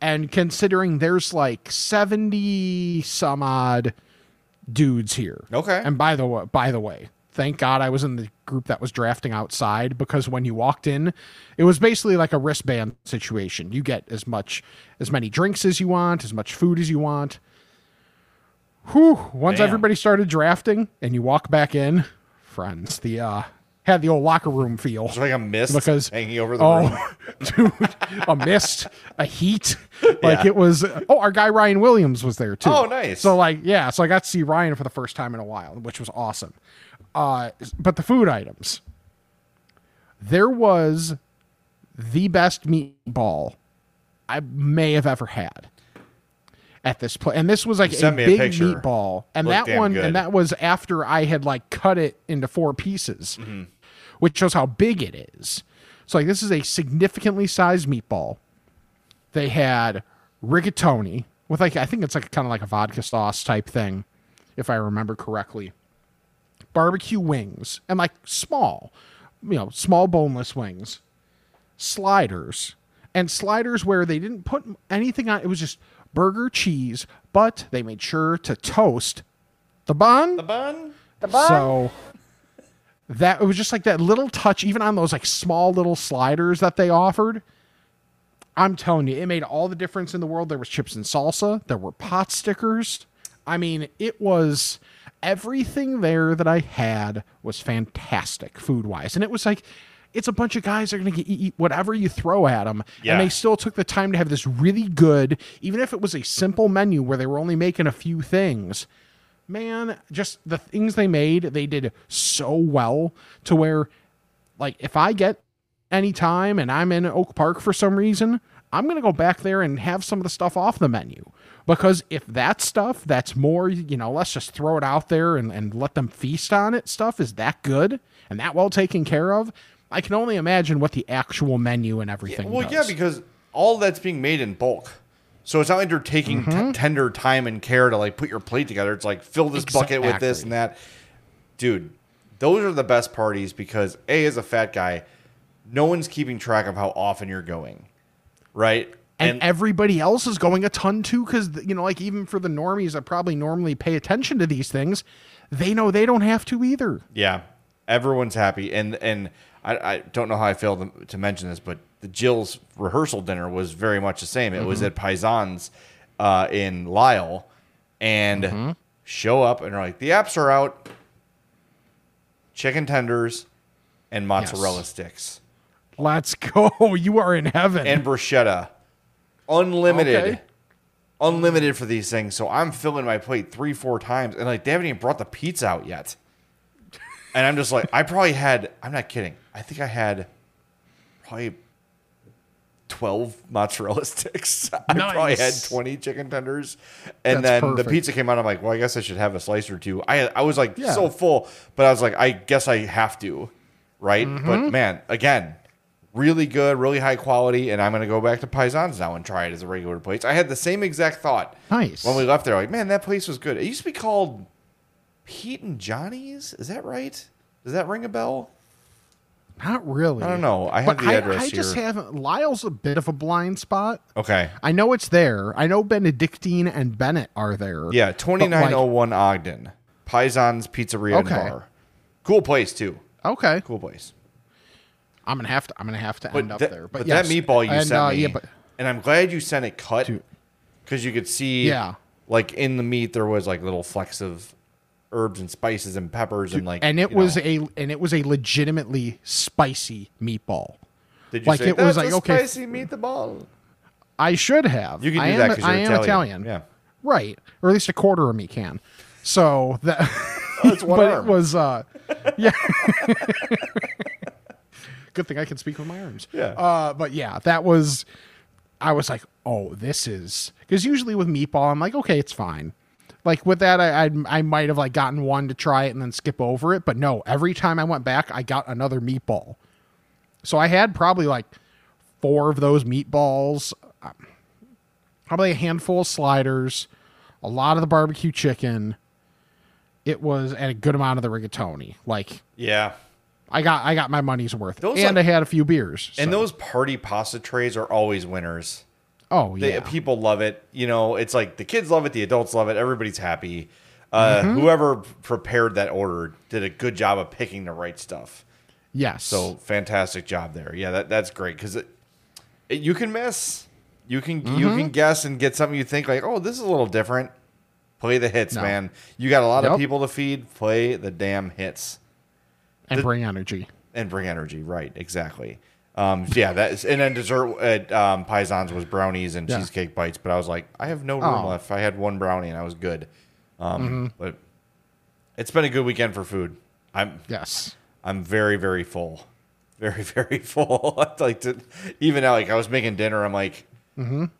and considering there's like 70 some odd dudes here. Okay. And by the way, by the way, thank God I was in the group that was drafting outside because when you walked in, it was basically like a wristband situation. You get as much as many drinks as you want, as much food as you want. Whew, once Damn. everybody started drafting and you walk back in, friends, the uh had the old locker room feel. It's like a mist Because hanging over the room. oh, dude, a mist, a heat, like Yeah. it was. Oh, our guy Ryan Williams was there too. Oh, nice. So like, yeah, so I got to see Ryan for the first time in a while, which was awesome. Uh, but the food items, there was the best meatball I may have ever had at this place, and this was like a me a big meatball, and Looked that one, good. and that was after I had like cut it into four pieces, Mm-hmm. which shows how big it is. So like, this is a significantly sized meatball. They had rigatoni with like I think it's like kind of like a vodka sauce type thing, if I remember correctly. Barbecue wings and like small, you know, small boneless wings, sliders, and sliders where they didn't put anything on. It was just burger, cheese, but they made sure to toast the bun. The bun? The bun. So that it was just like that little touch, even on those like small little sliders that they offered. I'm telling you, it made all the difference in the world. There was chips and salsa. There were pot stickers. I mean, it was everything there that I had was fantastic food wise, and it was like. It's a bunch of guys that are going to eat whatever you throw at them. Yeah. And they still took the time to have this really good, even if it was a simple menu where they were only making a few things man, just the things they made, they did so well to where, like, if I get any time and I'm in Oak Park for some reason, I'm going to go back there and have some of the stuff off the menu. Because if that stuff that's more, you know, let's just throw it out there and, and let them feast on it stuff is that good and that well taken care of, I can only imagine what the actual menu and everything Well, does. yeah, because all that's being made in bulk. So it's not like you're taking Mm-hmm. t- tender time and care to like put your plate together. It's like fill this bucket with this and that. Dude, those are the best parties because A, as a fat guy, no one's keeping track of how often you're going. Right? and, everybody else is going a ton too because you know like even for the normies that probably normally pay attention to these things they know they don't have to either Yeah, everyone's happy, and and I, I don't know how I failed to, to mention this, but the Jill's rehearsal dinner was very much the same. It was at Paisans uh, in Lisle, and show up and they're like, the apps are out, chicken tenders, and mozzarella Yes. sticks let's go you are in heaven and bruschetta, unlimited. Okay. Unlimited for these things, so I'm filling my plate three, four times, and like they haven't even brought the pizza out yet. And I'm just like, I probably had, I'm not kidding. I think I had probably 12 mozzarella sticks. I probably had 20 chicken tenders. And That's then the pizza came out. I'm like, well, I guess I should have a slice or two. I, I was like Yeah. so full, but I was like, I guess I have to. Right. Mm-hmm. But man, again, really good, really high quality. And I'm going to go back to Paisans now and try it as a regular place. I had the same exact thought. Nice. When we left there, like, man, that place was good. It used to be called Pete and Johnny's. Is that right? Does that ring a bell? Not really I don't know. I have but the I, address I just here. haven't Lisle's a bit of a blind spot Okay. i know it's there i know benedictine and Benet are there Yeah, 2901 Ogden. Paisans Pizzeria Okay. and Bar. Cool place, too. okay Cool place. i'm gonna have to i'm gonna have to But, end up there but, but, that meatball you and, sent uh, me, yeah, but and I'm glad you sent it cut because you could see, Yeah. like in the meat there was like little flecks of herbs and spices and peppers and like, and it was know. a and it was a legitimately spicy meatball. Did you like, say it was "That's like, a okay, spicy meatball? I should have. You can I do am, that because I am Italian. Italian. Yeah, Right. Or at least a quarter of me can. So that that's one but arm. it was uh yeah. Good thing I can speak with my arms. Yeah. Uh but yeah, that was I was like, "Oh, this is cuz usually with meatball I'm like, "Okay, it's fine." Like with that I I, I might have like gotten one to try it and then skip over it, but no, every time I went back I got another meatball. So I had probably like four of those meatballs, uh, probably a handful of sliders, a lot of the barbecue chicken. It was and a good amount of the rigatoni. Like yeah. I got I got my money's worth, Those, and like- I had a few beers. And so- those party pasta trays are always winners. Oh They, yeah, People love it. You know, it's like the kids love it, the adults love it, everybody's happy. Uh, Mm-hmm. Whoever prepared that order did a good job of picking the right stuff. yes. So fantastic job there. Yeah, that, that's great because it, it, you can miss, you can you Mm-hmm. can guess and get something you think like, oh, this is a little different. Play the hits, No. man. You got a lot of people to feed. Play the damn hits and the- bring energy. and bring energy. Right, exactly. Um, yeah, that's and then dessert at um, Paisans was brownies and Yeah. cheesecake bites. But I was like, I have no room Oh. left. I had one brownie and I was good. Um, Mm-hmm. But it's been a good weekend for food. I'm Yes. I'm very very full, very very full. I'd like to even now. Like I was making dinner. I'm like,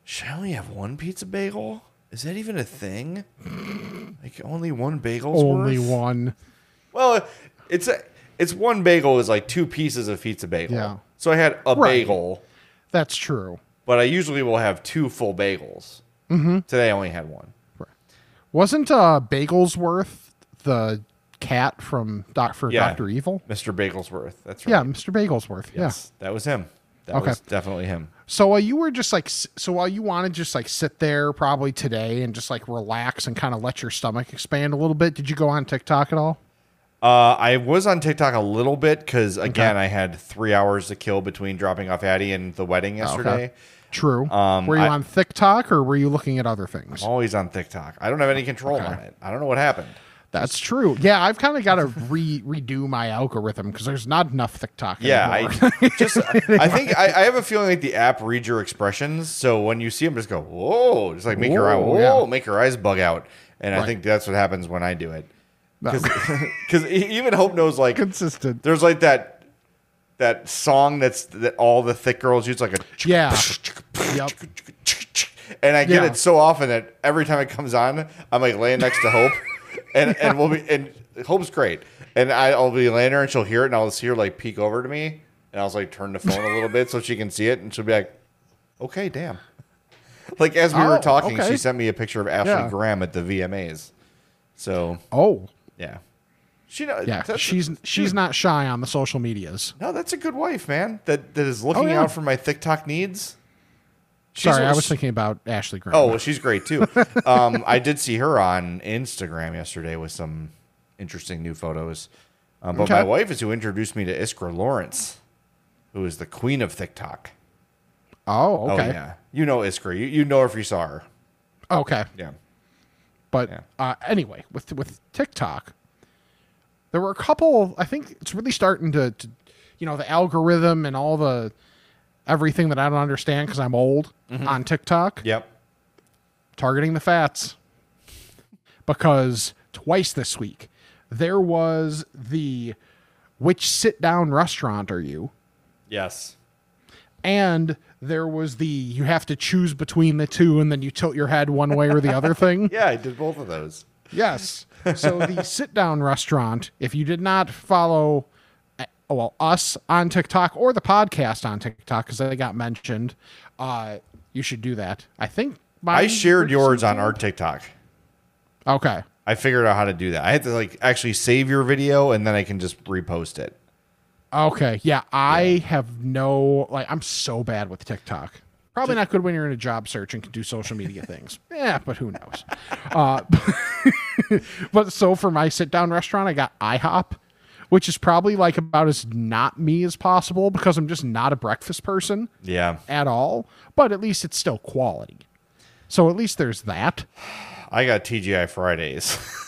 should I only have one pizza bagel? Is that even a thing? Like only one bagel? Only one. Well, it's a, it's one bagel is like two pieces of pizza bagel. Yeah. So I had a Right. bagel, That's true. but I usually will have two full bagels. Mm-hmm. Today I only had one. Wasn't uh Bagelsworth the cat from Doc for Yeah. Doctor Evil? Mr. Bagelsworth. That's right. Yeah, Mr. Bagelsworth. Yes, that was him. That Okay. was definitely him. So while you were just like, so while you want to just like sit there probably today and just like relax and kind of let your stomach expand a little bit, did you go on TikTok at all? Uh, I was on TikTok a little bit because again, I had three hours to kill between dropping off Addie and the wedding yesterday. True. Um, were you I- on TikTok or were you looking at other things? I'm always on TikTok. I don't have any control on it. I don't know what happened. That's true. Yeah, I've kind of got to re redo my algorithm because there's not enough TikTok. Yeah, anymore. I just I think I, I have a feeling like the app reads your expressions, so when you see them, just go whoa, just like make your eye Whoa, whoa, yeah. make your eyes bug out, and I Right. think that's what happens when I do it. Because even Hope knows like consistent. there's like that that song that's that all the thick girls use like a Yeah. yep. and I get Yeah. it so often that every time it comes on, I'm like laying next to Hope, and and we'll be and Hope's great, and I'll be laying there and she'll hear it, and I'll see her like peek over to me, and I'll like turn the phone a little bit so she can see it, and she'll be like, "Okay, damn." Like as we were Oh, talking, okay. she sent me a picture of Ashley Yeah. Graham at the VMAs. So Oh, yeah, she knows. yeah. that's- She's she's not shy on the social medias. no, that's a good wife, man. That that is looking Oh, yeah. out for my TikTok needs. She's Sorry, a- I was thinking about Ashley Graham. Oh, well, she's great too. um, I did see her on Instagram yesterday with some interesting new photos. Um, but Okay. my wife is who introduced me to Iskra Lawrence, who is the queen of TikTok. oh, okay, Oh yeah, you know Iskra. You you know if you saw her. okay. Yeah. But Yeah. uh, anyway, with with TikTok, there were a couple. I think it's really starting to, to you know, the algorithm and all the everything that I don't understand because I'm old Mm-hmm. on TikTok. Yep. targeting the fats because twice this week there was the which sit down restaurant are you Yes. and there was the you have to choose between the two and then you tilt your head one way or the other thing Yeah, I did both of those. yes so the sit down restaurant if you did not follow uh, well us on tiktok or the podcast on tiktok because they got mentioned uh you should do that i think I shared yours on our TikTok. okay I figured out how to do that. I had to like actually save your video and then I can just repost it. Okay. Yeah, I have no like I'm so bad with TikTok. Probably not good when you're in a job search and can do social media things. Yeah, but who knows? Uh, but so for my sit down restaurant, I got IHOP, which is probably like about as not me as possible because I'm just not a breakfast person Yeah. at all. But at least it's still quality. So at least there's that. I got TGI Fridays.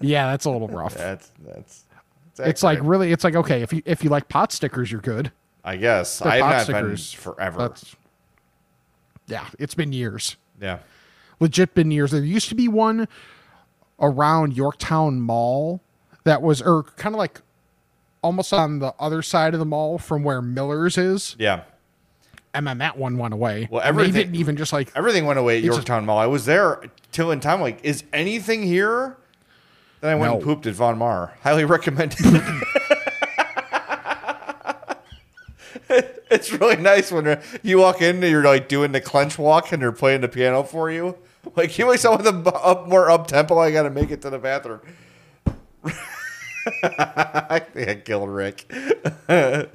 Yeah, that's a little rough. that's that's. It's like really, it's like okay, if you if you like pot stickers, you're good. I guess I've pot not been stickers, forever. That's yeah, it's been years. yeah. legit been years. There used to be one around Yorktown Mall that was, or kind of like almost on the other side of the mall from where Miller's is. Yeah. And then that one went away. Well, everything- didn't even just like, Everything went away at It's just- Yorktown Mall. I was there till in time. Like, is anything here? Then I went and pooped at Von Maur. Highly recommended. it. it's really nice when you walk in and you're like doing the clench walk and they're playing the piano for you. Like, you like someone with a bu- up more up tempo. I got to make it to the bathroom. I think I killed Rick. the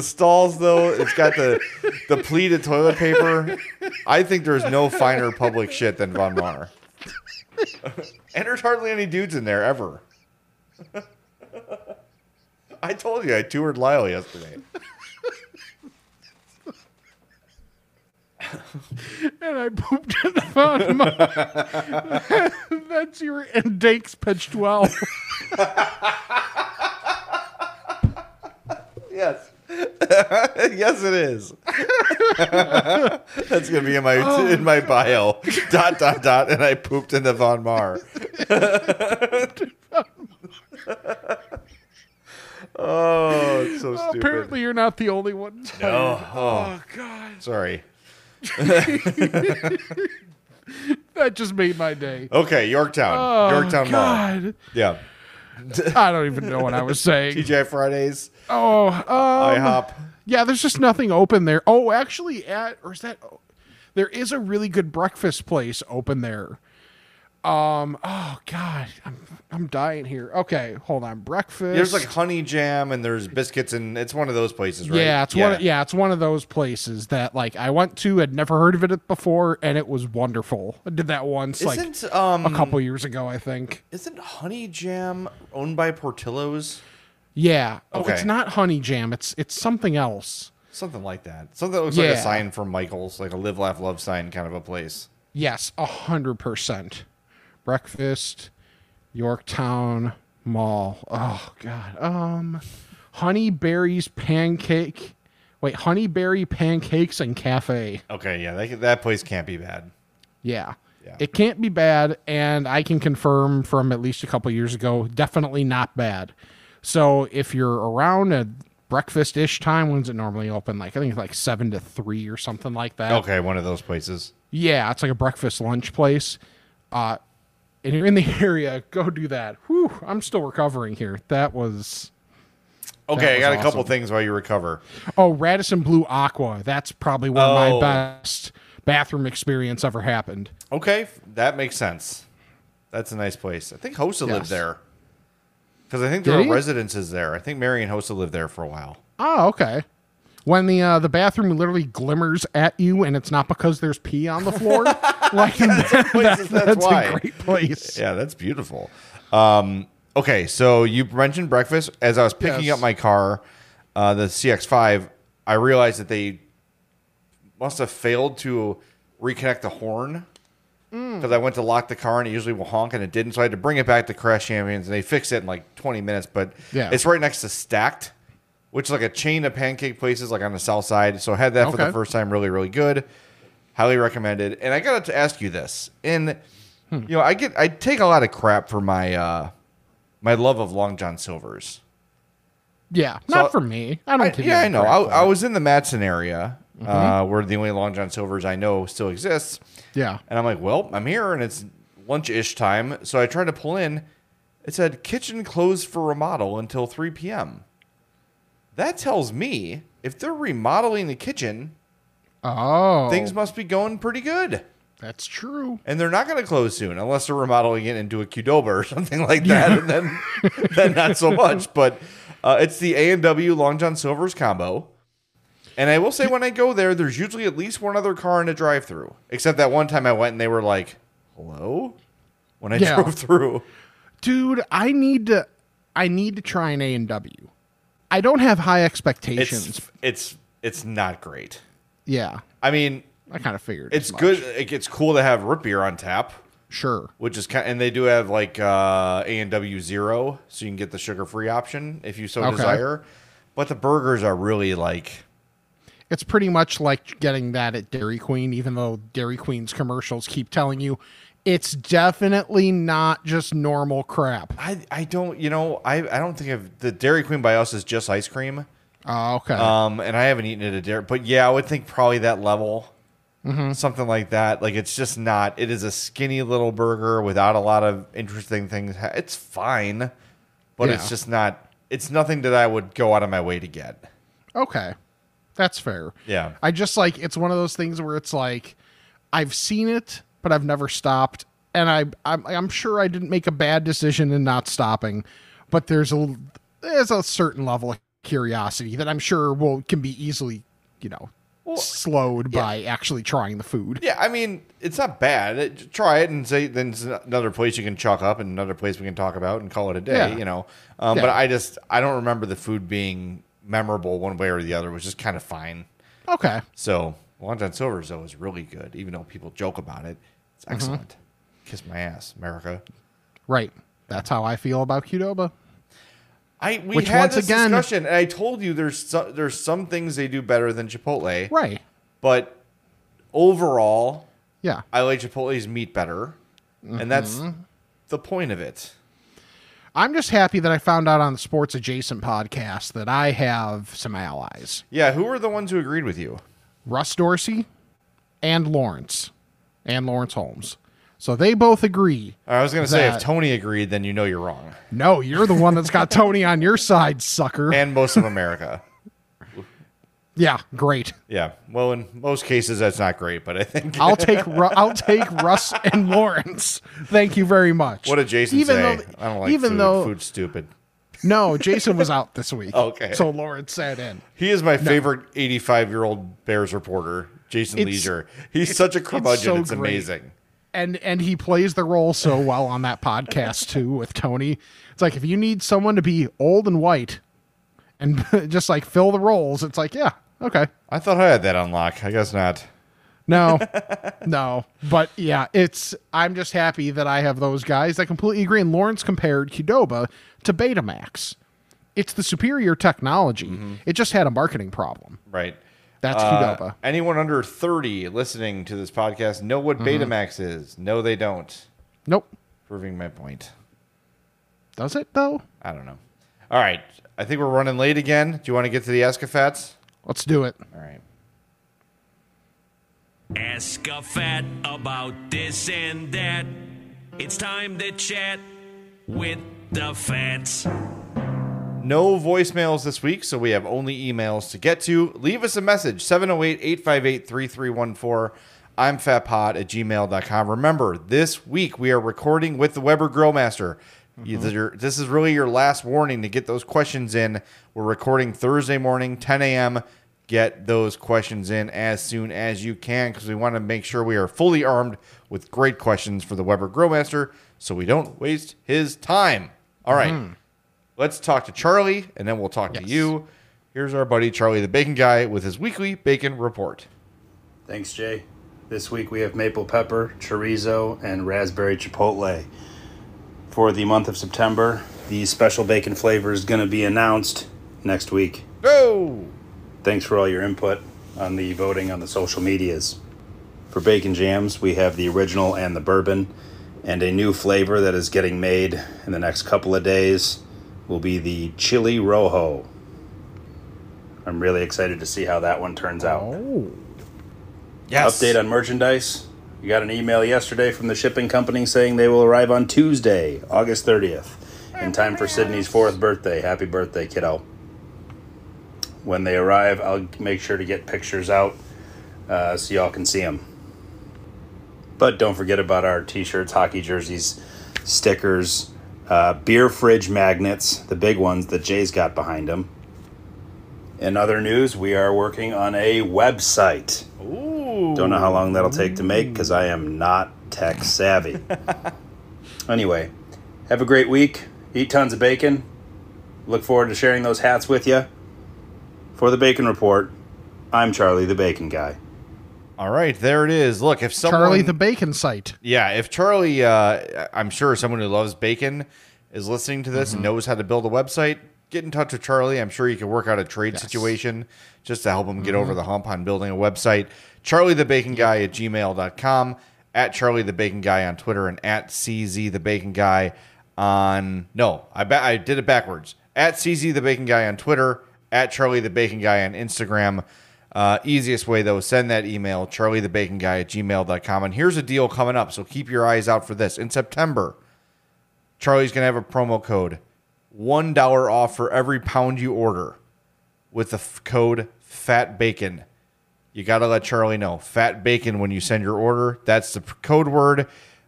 stalls, though, it's got the the pleated toilet paper. I think there's no finer public shit than Von Maur. and there's hardly any dudes in there ever. I told you I toured Lisle yesterday. and I pooped in the phone. That's your and Dake's pitch 12. Yes. yes, it is. That's gonna be in my in my bio. dot dot dot, and I pooped into Von Maur. oh, it's so stupid. Apparently, you're not the only one. Oh, oh, Oh, God. sorry. That just made my day. Okay, Yorktown, Oh, Yorktown Mall. God. Yeah, I don't even know what I was saying. TJ Fridays, Oh, um, IHOP. Yeah, there's just nothing open there. Oh, actually, at or is that? oh, there is a really good breakfast place open there. Um. Oh God, I'm I'm dying here. Okay, hold on. Breakfast. There's like honey jam and there's biscuits and it's one of those places, right? Yeah, it's one. Of, yeah, it's one of those places that like I went to, had never heard of it before, and it was wonderful. I did that once, like Isn't um a couple years ago, I think. isn't honey jam owned by Portillo's? Yeah. Oh, Okay. it's not honey jam. It's it's something else. Something like that. Something that looks like a sign for Michael's, like a live, laugh, love sign kind of a place. Yes, a hundred percent. Breakfast, Yorktown Mall. Oh God. Um, honeyberries pancake. Wait, honeyberry pancakes and cafe. Okay, yeah, that, that place can't be bad. Yeah. Yeah. It can't be bad, and I can confirm from at least a couple years ago, definitely not bad. So if you're around at breakfast ish time, when's it normally open? Like I think it's like seven to three or something like that. Okay, one of those places. Yeah, it's like a breakfast lunch place. Uh and you're in the area, go do that. Whew, I'm still recovering here. That was Okay, I was got a couple things while you recover. oh Radisson Blu Aqua. That's probably one of Oh. my best bathroom experience ever happened. Okay, that makes sense. That's a nice place. I think Hosa lived there. Because I think there Did are he? residences there. I think Mary and Hosa lived there for a while. Oh, okay. When the uh, the bathroom literally glimmers at you, and it's not because there's pee on the floor, like that- places, that's that's why. a great place. Yeah, that's beautiful. Um, okay, so you mentioned breakfast. As I was picking Yes. up my car, uh, the CX5, I realized that they must have failed to reconnect the horn because I went to lock the car and it usually will honk and it didn't. So I had to bring it back to Crash Champions and they fixed it in like 20 minutes. But Yeah. it's right next to Stacked, which is like a chain of pancake places like on the south side. So I had that for the first time. Really, really good. Highly recommended. And I got to ask you this. And Hmm. you know, I get I take a lot of crap for my uh my love of Long John Silver's. Yeah, not for me. I don't. I, give yeah, I know. crap I, for I it. was in the Matteson area, Mm-hmm. uh, where the only Long John Silver's I know still exists. Yeah. And I'm like, well, I'm here and it's lunch ish time. So I tried to pull in. It said kitchen closed for remodel until 3 p.m. That tells me if they're remodeling the kitchen, Oh, things must be going pretty good. that's true. And they're not going to close soon unless they're remodeling it into a Qdoba or something like that. And then, then not so much. But uh, it's the A and W Long John Silver's combo. And I will say, when I go there, there's usually at least one other car in the drive-through. Except that one time I went and they were like, "Hello," when I Yeah. drove through. dude i need to i need to try an a and w i don't have high expectations It's it's it's not great. yeah I mean, i kind of figured it's good. It, it's cool to have root beer on tap. sure which is kind and they do have like uh, A and W zero, so you can get the sugar free option if you so Okay. desire. But the burgers are really like it's pretty much like getting that at dairy queen even though dairy queen's commercials keep telling you it's definitely not just normal crap I I don't you know I I don't think of the Dairy Queen by us is just ice cream. oh okay Um, and I haven't eaten it at Dairy, but yeah, I would think probably that level, Mm-hmm. something like that. Like it's just not. It is a skinny little burger without a lot of interesting things. It's fine, but it's just not. It's nothing that I would go out of my way to get. okay that's fair Yeah. I just like it's one of those things where it's like I've seen it, but I've never stopped, and I I'm, I'm sure I didn't make a bad decision in not stopping, but there's a there's a certain level of curiosity that I'm sure will can be easily you know slowed by actually trying the food. Yeah, I mean, it's not bad. It, try it and say then it's another place you can chalk up and another place we can talk about and call it a day. Yeah. You know, um, but I just I don't remember the food being memorable one way or the other. It was just kind of fine. Okay, So Long John Silver's though is really good, even though people joke about it. It's Mm-hmm. excellent. Kiss my ass, America. right. That's how I feel about Qdoba. I we Which had once this again- discussion, and I told you there's so, there's some things they do better than Chipotle, Right. but overall, Yeah. I like Chipotle's meat better, and that's Mm-hmm. the point of it. I'm just happy that I found out on the Sports Adjacent podcast that I have some allies. Yeah, who were the ones who agreed with you? Russ Dorsey and Lawrence and Laurence Holmes. So they both agree. I was going to say if Tony agreed, then you know you're wrong, No, you're the one that's got Tony on your side, sucker. and most of America. Yeah, great. Yeah. Well, in most cases, that's not great, but I think I'll take Ru- I'll take Russ and Lawrence. Thank you very much. what did Jason even say? Though, I don't like even food. though Food's stupid. no, Jason was out this week. Okay. so Lawrence sat in. He is my favorite 85 year old Bears reporter, Jason It's- Lieser. He's such a curmudgeon. It's, so great. amazing. and and he plays the role so well on that podcast too with Tony. It's like if you need someone to be old and white and just like fill the roles, it's like yeah, okay. I thought I had that unlock. I guess not. No, no, but yeah, it's. I'm just happy that I have those guys. I completely agree. And Lawrence compared Qdoba to Betamax. It's the superior technology. Mm-hmm. It just had a marketing problem. Right. That's Uh, Qdoba. anyone under 30 listening to this podcast know what Mm-hmm. Betamax is? No, they don't. Nope. Proving my point. Does it though? I don't know. All right. I think we're running late again. Do you want to get to the Escafats? Let's do it. All right. Ask a fat about this and that. It's time to chat with the fats. No voicemails this week, so we have only emails to get to. Leave us a message 708 858 3314. I'm fatpod at gmail.com. Remember, this week we are recording with the Weber Grillmaster. You- mm-hmm. this is really your last warning to get those questions in. We're recording Thursday morning, 10 a.m. Get those questions in as soon as you can because we want to make sure we are fully armed with great questions for the Weber Grillmaster so we don't waste his time. All right. Mm-hmm. Let's talk to Charlie, and then we'll talk to you. Here's our buddy Charlie the Bacon Guy with his weekly bacon report. Thanks, Jay. This week we have maple pepper, chorizo, and raspberry chipotle. For the month of September, the special bacon flavor is going to be announced next week. Go! Thanks for all your input on the voting on the social medias. For bacon jams, we have the original and the bourbon, and a new flavor that is getting made in the next couple of days will be the chili rojo. I'm really excited to see how that one turns out. Oh, Yes. Update on merchandise. You got an email yesterday from the shipping company saying they will arrive on Tuesday, August 30th, in time for Sydney's fourth birthday. Happy birthday, kiddo. When they arrive, I'll make sure to get pictures out uh, so y'all can see them. But don't forget about our t shirts, hockey jerseys, stickers, uh, beer fridge magnets, the big ones that Jay's got behind him. In other news, we are working on a website. Ooh. Don't know how long that'll take to make because I am not tech savvy. anyway, have a great week. Eat tons of bacon. Look forward to sharing those hats with you. For the Bacon Report, I'm Charlie the Bacon Guy. All right, there it is. Look, if someone. Charlie the Bacon site. Yeah, if Charlie, uh, I'm sure someone who loves bacon is listening to this and knows how to build a website, get in touch with Charlie. I'm sure you can work out a trade situation just to help him get over the hump on building a website. Charlie the Bacon Guy at gmail.com, at Charlie the Bacon Guy on Twitter, and at CZ the Bacon Guy on. No, I, ba- I did it backwards. At CZ the Bacon Guy on Twitter, at Charlie the Bacon Guy on Instagram. Uh, easiest way though, send that email, Charlie the Bacon Guy at gmail.com. And here's a deal coming up, so keep your eyes out for this. In September, Charlie's gonna have a promo code. One dollar off for every pound you order with the f- code Fat Bacon. You gotta let Charlie know. Fat Bacon when you send your order. That's the code word.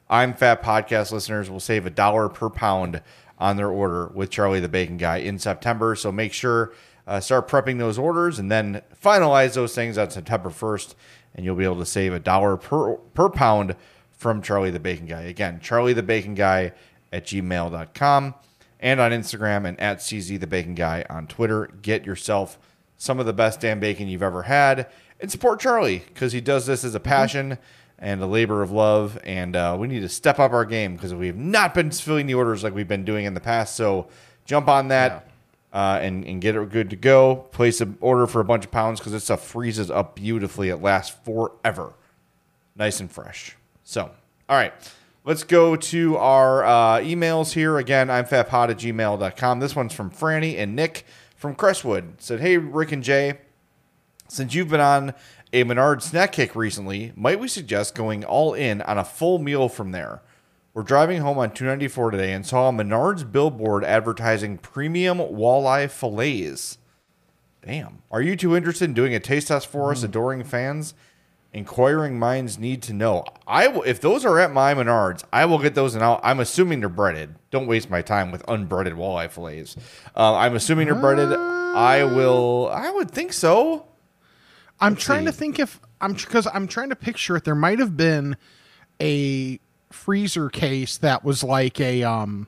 I'm Fat Podcast listeners will save a dollar per pound on their order with Charlie the Bacon Guy in September. So make sure uh, start prepping those orders and then finalize those things on September 1st, and you'll be able to save a dollar per per pound from Charlie the Bacon Guy. Again, Charlie the Bacon Guy at gmail.com and on Instagram and at CZ the Bacon Guy on Twitter. Get yourself some of the best damn bacon you've ever had and support Charlie because he does this as a passion and a labor of love. And uh, we need to step up our game because we have not been filling the orders like we've been doing in the past. So jump on that. Uh, and, and get it good to go. Place an order for a bunch of pounds because this stuff freezes up beautifully. It lasts forever nice and fresh. So, all right, let's go to our uh, emails here. Again, I'm fatpod at gmail.com. This one's from Franny and Nick from Crestwood. Said, Hey, Rick and Jay, since you've been on a Menard snack kick recently, might we suggest going all in on a full meal from there? We're driving home on 294 today and saw a Menard's billboard advertising premium walleye fillets. Damn. Are you too interested in doing a taste test for us, adoring fans? Inquiring minds need to know. I will, if those are at my Menards, I will get those and I'll, I'm assuming they're breaded. Don't waste my time with unbreaded walleye fillets. Uh, I'm assuming they're breaded. I will. I would think so. I'm trying to think if I'm because I'm trying to picture it. There might have been a freezer case that was like a um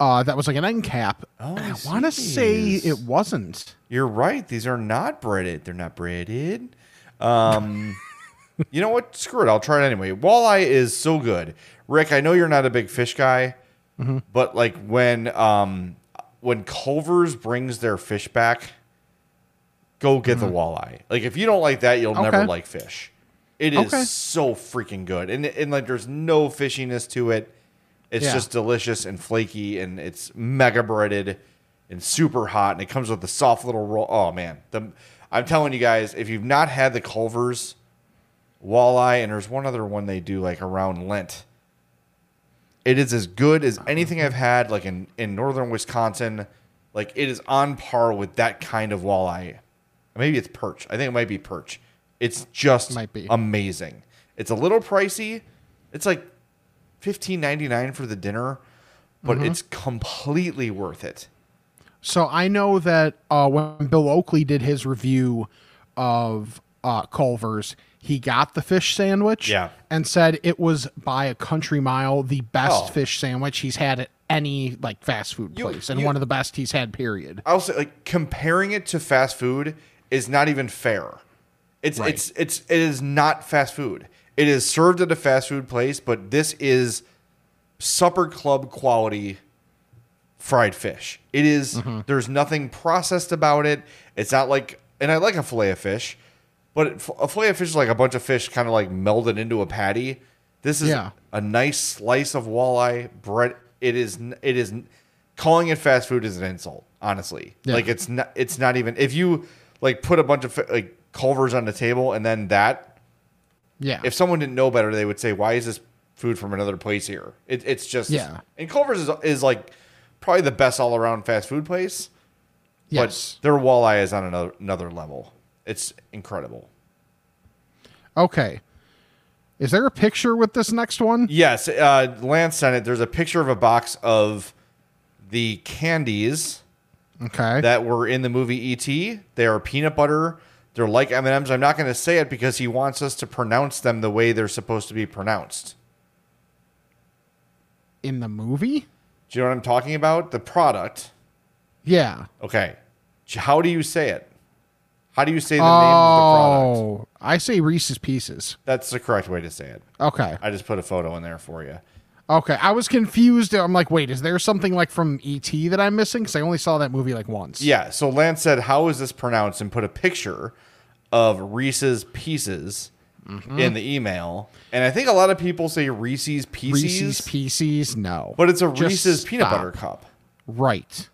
uh that was like an end cap. Oh, I I want to say it wasn't. You're right. These are not breaded. They're not breaded. Um, you know what? Screw it. I'll try it anyway. Walleye is so good. Rick, I know you're not a big fish guy, but like when um when Culver's brings their fish back, go get the walleye. Like if you don't like that, you'll never like fish. It is Okay. so freaking good, and and like there's no fishiness to it. It's Yeah. just delicious and flaky, and it's mega breaded and super hot, and it comes with a soft little roll. Oh man, the I'm telling you guys, if you've not had the Culver's walleye, and there's one other one they do like around Lent, it is as good as uh-huh. anything I've had like in in northern Wisconsin. Like it is on par with that kind of walleye. Maybe it's perch. I think it might be perch. It's just Might be. amazing. It's a little pricey. It's like fifteen ninety nine for the dinner, but Mm-hmm. it's completely worth it. So I know that uh, when Bill Oakley did his review of uh, Culver's, he got the fish sandwich Yeah. and said it was by a country mile the best Oh. fish sandwich he's had at any like fast food You- place and you- one of the best he's had. Period. I'll say like comparing it to fast food is not even fair. It's Right. it's it's it is not fast food. It is served at a fast food place, but this is supper club quality fried fish. It is- mm-hmm. there's nothing processed about it. It's not like and I like a fillet of fish, but a fillet of fish is like a bunch of fish kind of like melded into a patty. This is Yeah. a nice slice of walleye bread. It is it is calling it fast food is an insult, honestly. Yeah. Like it's not it's not even if you like put a bunch of like Culvers on the table and then that Yeah. if someone didn't know better, they would say, "Why is this food from another place here?" It, it's just Yeah. And Culver's is, is like probably the best all around fast food place, yes. but their walleye is on another another level. It's incredible. Okay. Is there a picture with this next one? Yes, uh, Lance sent it. There's a picture of a box of the candies Okay. that were in the movie E.T. They are peanut butter. They're like M and M's. I'm not going to say it because he wants us to pronounce them the way they're supposed to be pronounced. In the movie? Do you know what I'm talking about? The product. Yeah. Okay. How do you say it? How do you say the name of the product? Oh, I say Reese's Pieces. That's the correct way to say it. Okay. I just put a photo in there for you. Okay. I was confused. I'm like, wait, is there something like from ET that I'm missing? Because I only saw that movie like once. Yeah. So Lance said, "How is this pronounced?" and put a picture of Reese's Pieces mm-hmm. in the email. And I think a lot of people say Reese's Pieces, Reese's Pieces? No. but it's a Just Reese's peanut butter cup. Right.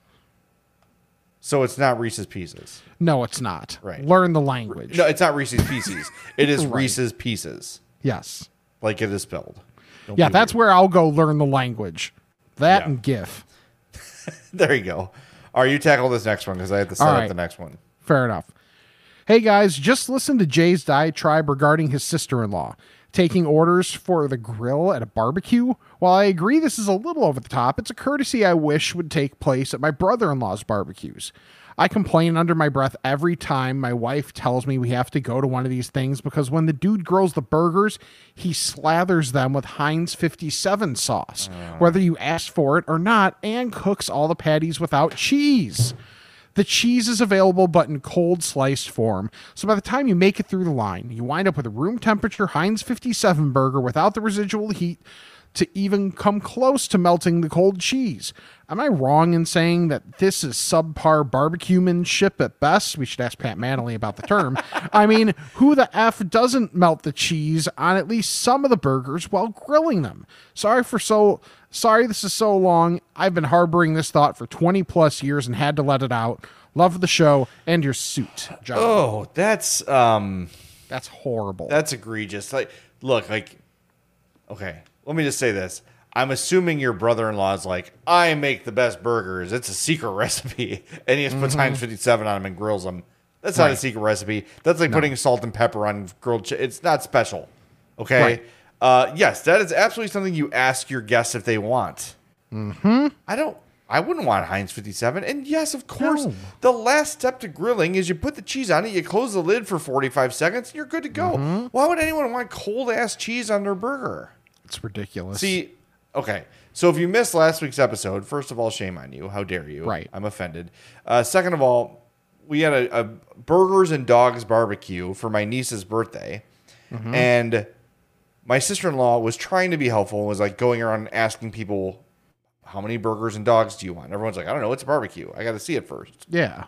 So it's not Reese's Pieces. No, it's not. Right. Learn the language. No, it's not Reese's Pieces. It is Right. Reese's Pieces, yes. like it is spelled. Don't Yeah, that's weird. where I'll go learn the language. That Yeah. and GIF. There you go. All right, you tackle this next one because I have to set All up the next one. Fair enough. Hey guys, just listen to Jay's diatribe regarding his sister in law taking orders for the grill at a barbecue. While I agree this is a little over the top, it's a courtesy I wish would take place at my brother in law's barbecues. I complain under my breath every time my wife tells me we have to go to one of these things because when the dude grills the burgers, he slathers them with Heinz 57 sauce, ah. whether you ask for it or not, and cooks all the patties without cheese. The cheese is available but in cold sliced form, so by the time you make it through the line, you wind up with a room temperature Heinz 57 burger without the residual heat to even come close to melting the cold cheese. Am I wrong in saying that this is subpar barbecuemanship at best? We should ask Pat Manley about the term. I mean, who the F doesn't melt the cheese on at least some of the burgers while grilling them? Sorry for so sorry this is so long. I've been harboring this thought for 20 plus years and had to let it out. Love the show and your suit, John. Oh, that's um That's horrible. that's egregious. Like look, like okay, let me just say this. I'm assuming your brother-in-law is like, I make the best burgers. It's a secret recipe, and he just puts Heinz 57 on them and grills them. That's not a secret recipe. That's like putting salt and pepper on grilled. Chi- it's not special. Okay. Right. Uh, yes, that is absolutely something you ask your guests if they want. Mm-hmm. I don't. I wouldn't want Heinz 57. And yes, of course, No. the last step to grilling is you put the cheese on it, you close the lid for 45 seconds, and you're good to go. Mm-hmm. Why would anyone want cold ass cheese on their burger? It's ridiculous. See, okay. So if you missed last week's episode, first of all, shame on you. How dare you? Right. I'm offended. Uh, second of all, we had a, a burgers and dogs barbecue for my niece's birthday, Mm-hmm. and my sister in law was trying to be helpful and was like going around asking people, "How many burgers and dogs do you want?" Everyone's like, "I don't know. It's a barbecue. I got to see it first. yeah.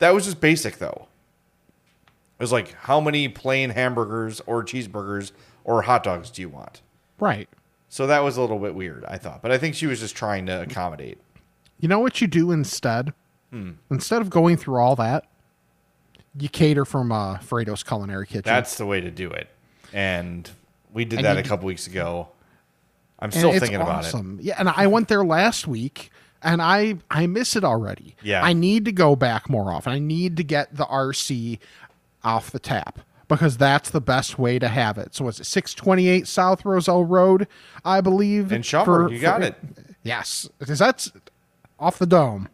That was just basic, though. It was like, "How many plain hamburgers or cheeseburgers or hot dogs do you want?" Right. So that was a little bit weird, I thought. But I think she was just trying to accommodate. You know what you do instead? Hmm. Instead of going through all that, you cater from uh, Frato's Culinary Kitchen. That's the way to do it. And we did And that a a d- couple weeks ago. I'm still thinking about it. Yeah, and I went there last week, and I I miss it already. Yeah. I need to go back more often. I need to get the RC off the tap because that's the best way to have it. So it's 628 South Roselle Road, I believe. In Schaumburg, you got it. Yes, Is that's off the dome.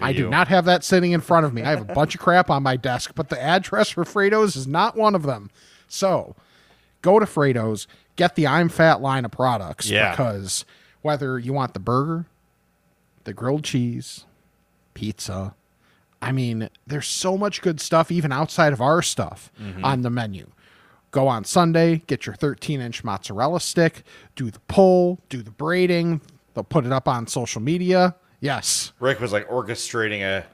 I do not have that sitting in front of me. I have a bunch of crap on my desk, but the address for Frato's is not one of them. So go to Frato's, get the I'm Fat line of products Yeah. because whether you want the burger, the grilled cheese, pizza, I mean, there's so much good stuff even outside of our stuff Mm-hmm. on the menu. Go on Sunday, get your 13 inch mozzarella stick, do the pull, do the braiding. They'll put it up on social media. Yes. Rick was like orchestrating a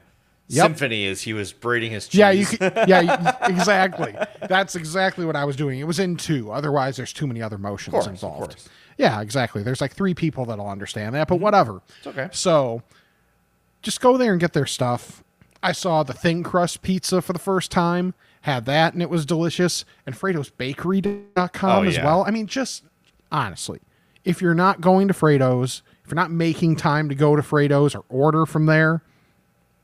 Yep. symphony as he was braiding his cheese. Yeah, you can, yeah, exactly. That's exactly what I was doing. It was in two. Otherwise, there's too many other motions course, of involved. course. Mm-hmm. Yeah, exactly. There's like three people that'll understand that, but whatever. It's okay. So just go there and get their stuff. I saw the thin crust pizza for the first time, had that, and it was delicious. And Frato'sBakery.com Oh, as yeah. well. I mean, just honestly, if you're not going to Frato's, if you're not making time to go to Frato's or order from there,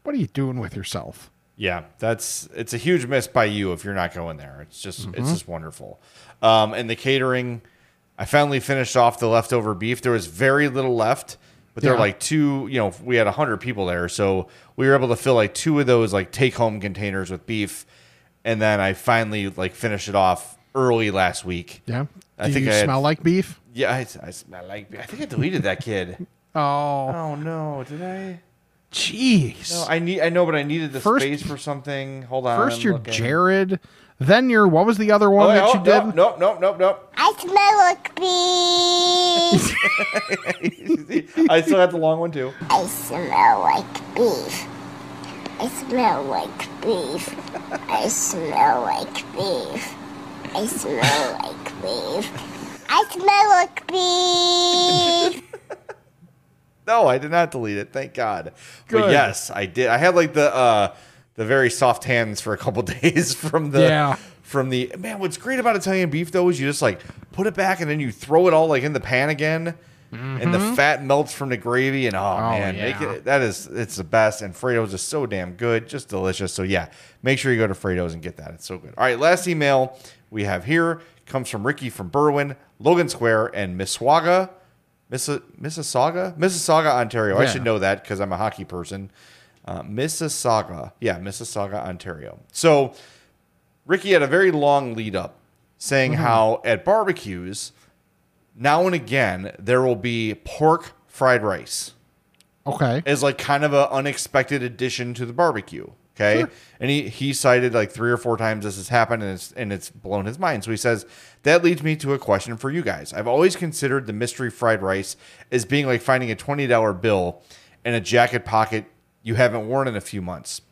what are you doing with yourself? Yeah, that's it's a huge miss by you if you're not going there. It's just Mm-hmm. it's just wonderful. Um, and the catering, I finally finished off the leftover beef. There was very little left, but there were Yeah. like two. You know, we had hundred people there, so we were able to fill like two of those like take home containers with beef, and then I finally like finished it off early last week. Yeah. I think you I had- smell like beef? Yeah, I, I smell like. I think I deleted that kid. Oh, Oh no, did I? jeez. No, I need. I know, but I needed the First- space for something. Hold on. First you're. Jared, then you're what was the other one Oh, that oh, you did? Nope, nope, nope, nope, I smell like beef. I still got the long one too. I smell like beef. I smell like beef. I smell like beef. I smell like beef. I smell like beef. No, I did not delete it. Thank God. But Good. yes, I did. I had like the uh the very soft hands for a couple days from the Yeah. from the man. What's great about Italian beef though is you just like put it back and then you throw it all like in the pan again. And the fat melts from the gravy, and oh, man, make Mm-hmm. it that is it's the best. And Frato's is so damn good, just delicious. So yeah, make sure you go to Frato's and get that. It's so good. All right, last email we have here comes from Ricky from Berwyn, Logan Square, and Misswauga, Miss Mississauga, Mississauga, Ontario. I should know that because I'm a hockey person. Uh, Mississauga, yeah, Mississauga, Ontario. So Ricky had a very long lead up saying how at barbecues, now and again, there will be pork fried rice Okay. as like kind of an unexpected addition to the barbecue. Okay. And he, he cited like three or four times this has happened and it's, and it's blown his mind. So he says, that leads me to a question for you guys. I've always considered the mystery fried rice as being like finding a $20 bill in a jacket pocket you haven't worn in a few months.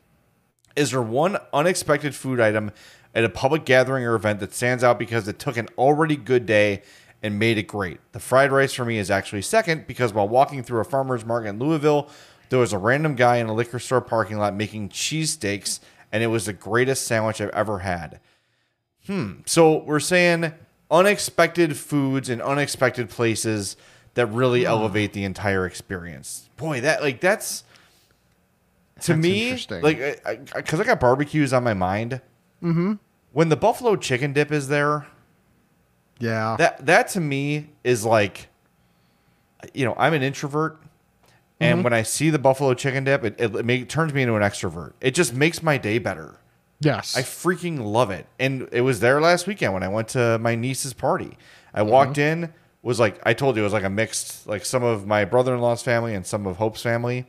Is there one unexpected food item at a public gathering or event that stands out because it took an already good day and made it great? The fried rice for me is actually second because while walking through a farmer's market in Louisville, there was a random guy in a liquor store parking lot making cheesesteaks, and it was the greatest sandwich I've ever had. Hmm. So we're saying unexpected foods in unexpected places that really elevate the entire experience. Boy, that like that's to That's me like because I, got barbecues on my mind. Mm-hmm. When the buffalo chicken dip is there, Yeah. that that to me is like you know i'm an introvert and Mm-hmm. when i see the buffalo chicken dip it, it, make, turns me into an extrovert it just makes my day better yes. i freaking love it and it was there last weekend when i went to my niece's party i walked Mm-hmm. in was like i told you it was like a mixed like some of my brother-in-law's family and some of hope's family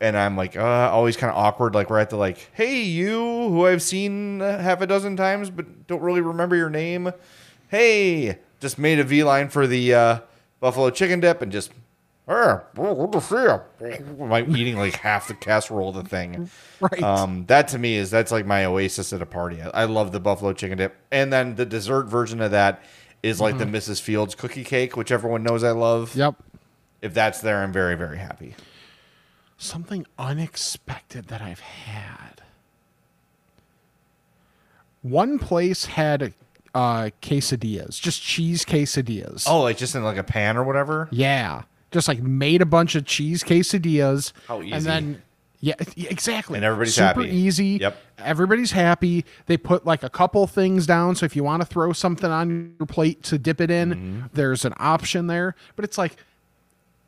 and i'm like uh, always kind of awkward like we're at the like hey you who i've seen half a dozen times but don't really remember your name hey just made a v line for the uh, buffalo chicken dip and just "Ah, good to see you." eating like half the casserole of the thing right. um, that to me is that's like my oasis at a party. I, I love the buffalo chicken dip, and then the dessert version of that is like the Mrs. Fields cookie cake, which everyone knows I love. yep. If that's there, I'm very very happy. Something unexpected that I've had. One place had uh, quesadillas, just cheese quesadillas. Oh, like just in like a pan or whatever. Yeah. Just like made a bunch of cheese quesadillas. How easy. And then, yeah, exactly. And everybody's Super happy. easy. Yep. Everybody's happy. They put like a couple things down. So if you want to throw something on your plate to dip it in, Mm-hmm. there's an option there. But it's like,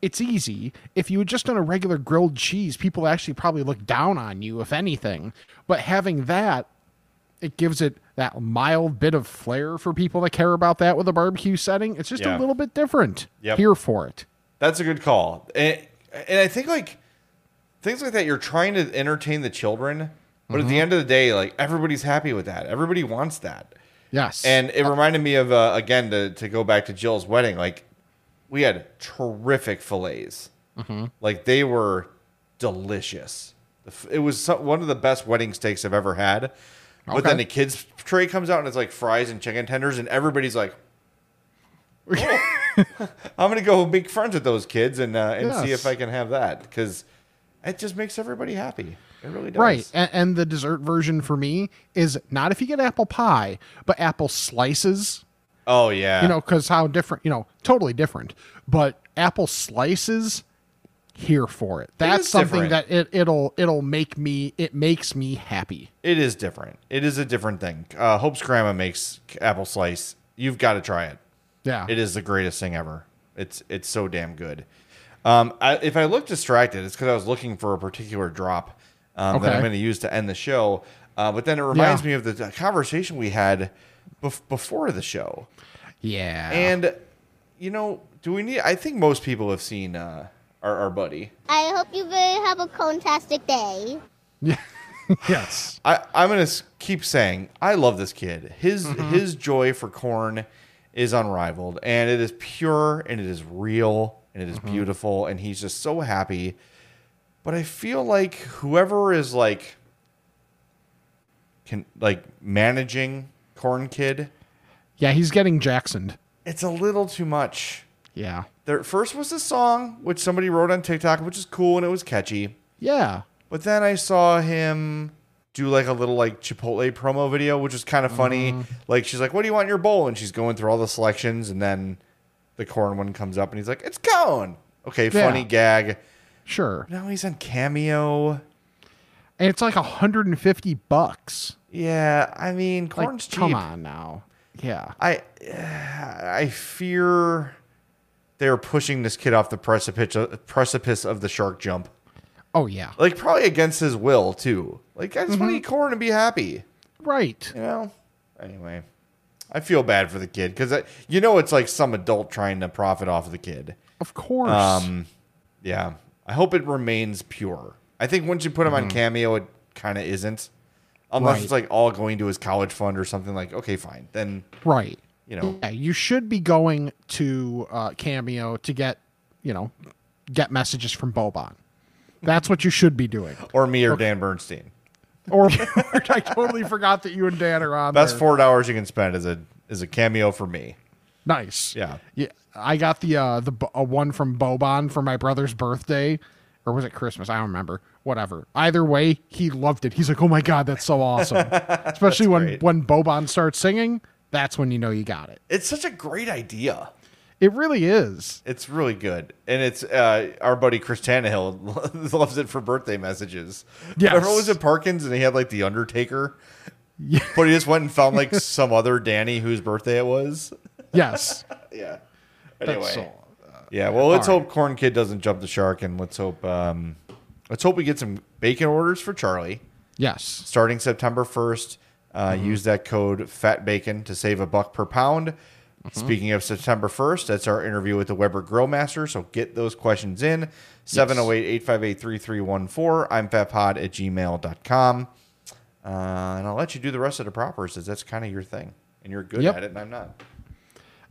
it's easy. If you had just done a regular grilled cheese, people actually probably look down on you, if anything. But having that, it gives it that mild bit of flair for people that care about that with a barbecue setting. It's just Yeah. a little bit different. Yep. Here for it. That's a good call. And, and I think like things like that, you're trying to entertain the children, but at the end of the day, like everybody's happy with that. Everybody wants that. Yes. And it reminded me of uh, again to to go back to Jill's wedding. Like we had terrific fillets. Like they were delicious. It was one of the best wedding steaks I've ever had. But then the kids tray comes out and it's like fries and chicken tenders, and everybody's like, "Oh, "I'm gonna go make friends with those kids and uh, and see if I can have that because it just makes everybody happy. It really does. right. And, and the dessert version for me is not if you get apple pie, but apple slices. Oh yeah. You know, because how different, you know, totally different. But apple slices, here for it. That's is something different. that it, it'll it'll make me it makes me happy. It is different. It is a different thing. Uh, Hope's grandma makes apple slice. You've got to try it. Yeah. It is the greatest thing ever. It's it's so damn good. Um, I, if I look distracted, it's because I was looking for a particular drop um, that I'm going to use to end the show. Uh, but then it reminds Yeah. me of the conversation we had bef- before the show. Yeah. And you know, do we need? I think most people have seen uh, our, our buddy. I hope you have a fantastic day. Yeah. yes. I, I'm gonna keep saying I love this kid. His Mm-hmm. his joy for corn is unrivaled, and it is pure, and it is real, and it is Mm-hmm. beautiful, and he's just so happy. But I feel like whoever is like can like managing corn kid, Yeah, he's getting Jacksoned. it's a little too much. Yeah. There first was a song which somebody wrote on TikTok, which is cool and it was catchy. Yeah. But then I saw him do like a little like Chipotle promo video, which was kind of funny. Uh-huh. Like she's like, "What do you want in your bowl?" And she's going through all the selections, and then the corn one comes up, and he's like, "It's cone." Okay, Yeah. funny gag. Sure. Now he's on Cameo. And it's like 150 bucks. Yeah, I mean, Like, corn's cheap. come on now. Yeah. I I fear they're pushing this kid off the precipice precipice of the shark jump. Oh yeah. Like probably against his will too. Like I just want Mm-hmm. to eat corn and be happy. Right. you know anyway i feel bad for the kid because you know it's like some adult trying to profit off of the kid Of course. um yeah i hope it remains pure i think once you put him on cameo it kind of isn't unless. Right. it's like all going to his college fund or something like okay fine then right. you know Yeah, you should be going to uh, Cameo to get, you know, get messages from Boban. That's what you should be doing. or me or dan bernstein Or I totally forgot that you and Dan are on best there. four dollars you can spend is a is a cameo for me Nice. Yeah. Yeah. I got the uh the uh, one from Boban for my brother's birthday, or was it Christmas? I don't remember. Whatever. Either way, he loved it. He's like, "Oh my god, that's so awesome!" Especially when great. when Boban starts singing. That's when you know you got it. it's such a great idea It really is. It's really good, and it's uh, our buddy Chris Tannehill loves it for birthday messages. Yes. Remember, was it Parkins, and he had like the Undertaker, but he just went and found like some other Danny whose birthday it was. Yes. Yeah. Anyway, so- yeah. Well, let's all right. hope Corn Kid doesn't jump the shark, and let's hope um, let's hope we get some bacon orders for Charlie yes. starting September first. Uh, Use that code Fat Bacon to save a buck per pound. Speaking of September 1st, that's our interview with the Weber Grill Master. So get those questions in 708 858 3314. I'm fatpod at gmail.com. Uh, and I'll let you do the rest of the propers as that's kind of your thing. And you're good Yep. at it, and I'm not.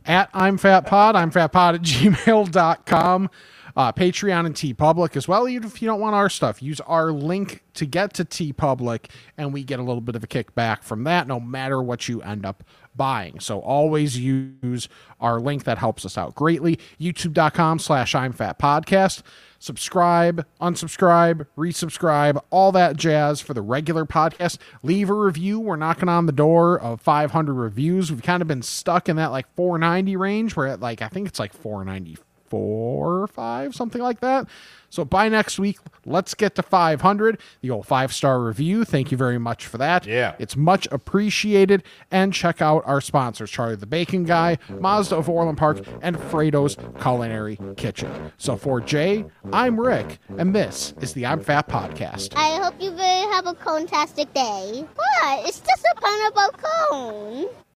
at I'm Fat Pod. I'm Fat Pod at gmail.com. Uh, Patreon and TeePublic as well. Even if you don't want our stuff, use our link to get to TeePublic, and we get a little bit of a kickback from that, no matter what you end up buying. So always use our link that helps us out greatly. YouTube.com slash I'm Fat Podcast. Subscribe, unsubscribe, resubscribe, all that jazz for the regular podcast. Leave a review. We're knocking on the door of 500 reviews. We've kind of been stuck in that like 490 range. We're at like, I think it's like 494 or 5, something like that. So by next week, let's get to 500. The old five star review. Thank you very much for that. Yeah. It's much appreciated. And check out our sponsors Charlie the Bacon Guy, Mazda of Orland Park, and Frato's Culinary Kitchen. So for Jay, I'm Rick, and this is the I'm Fat Podcast. I hope you have a fantastic day. What? It's just a pineapple cone.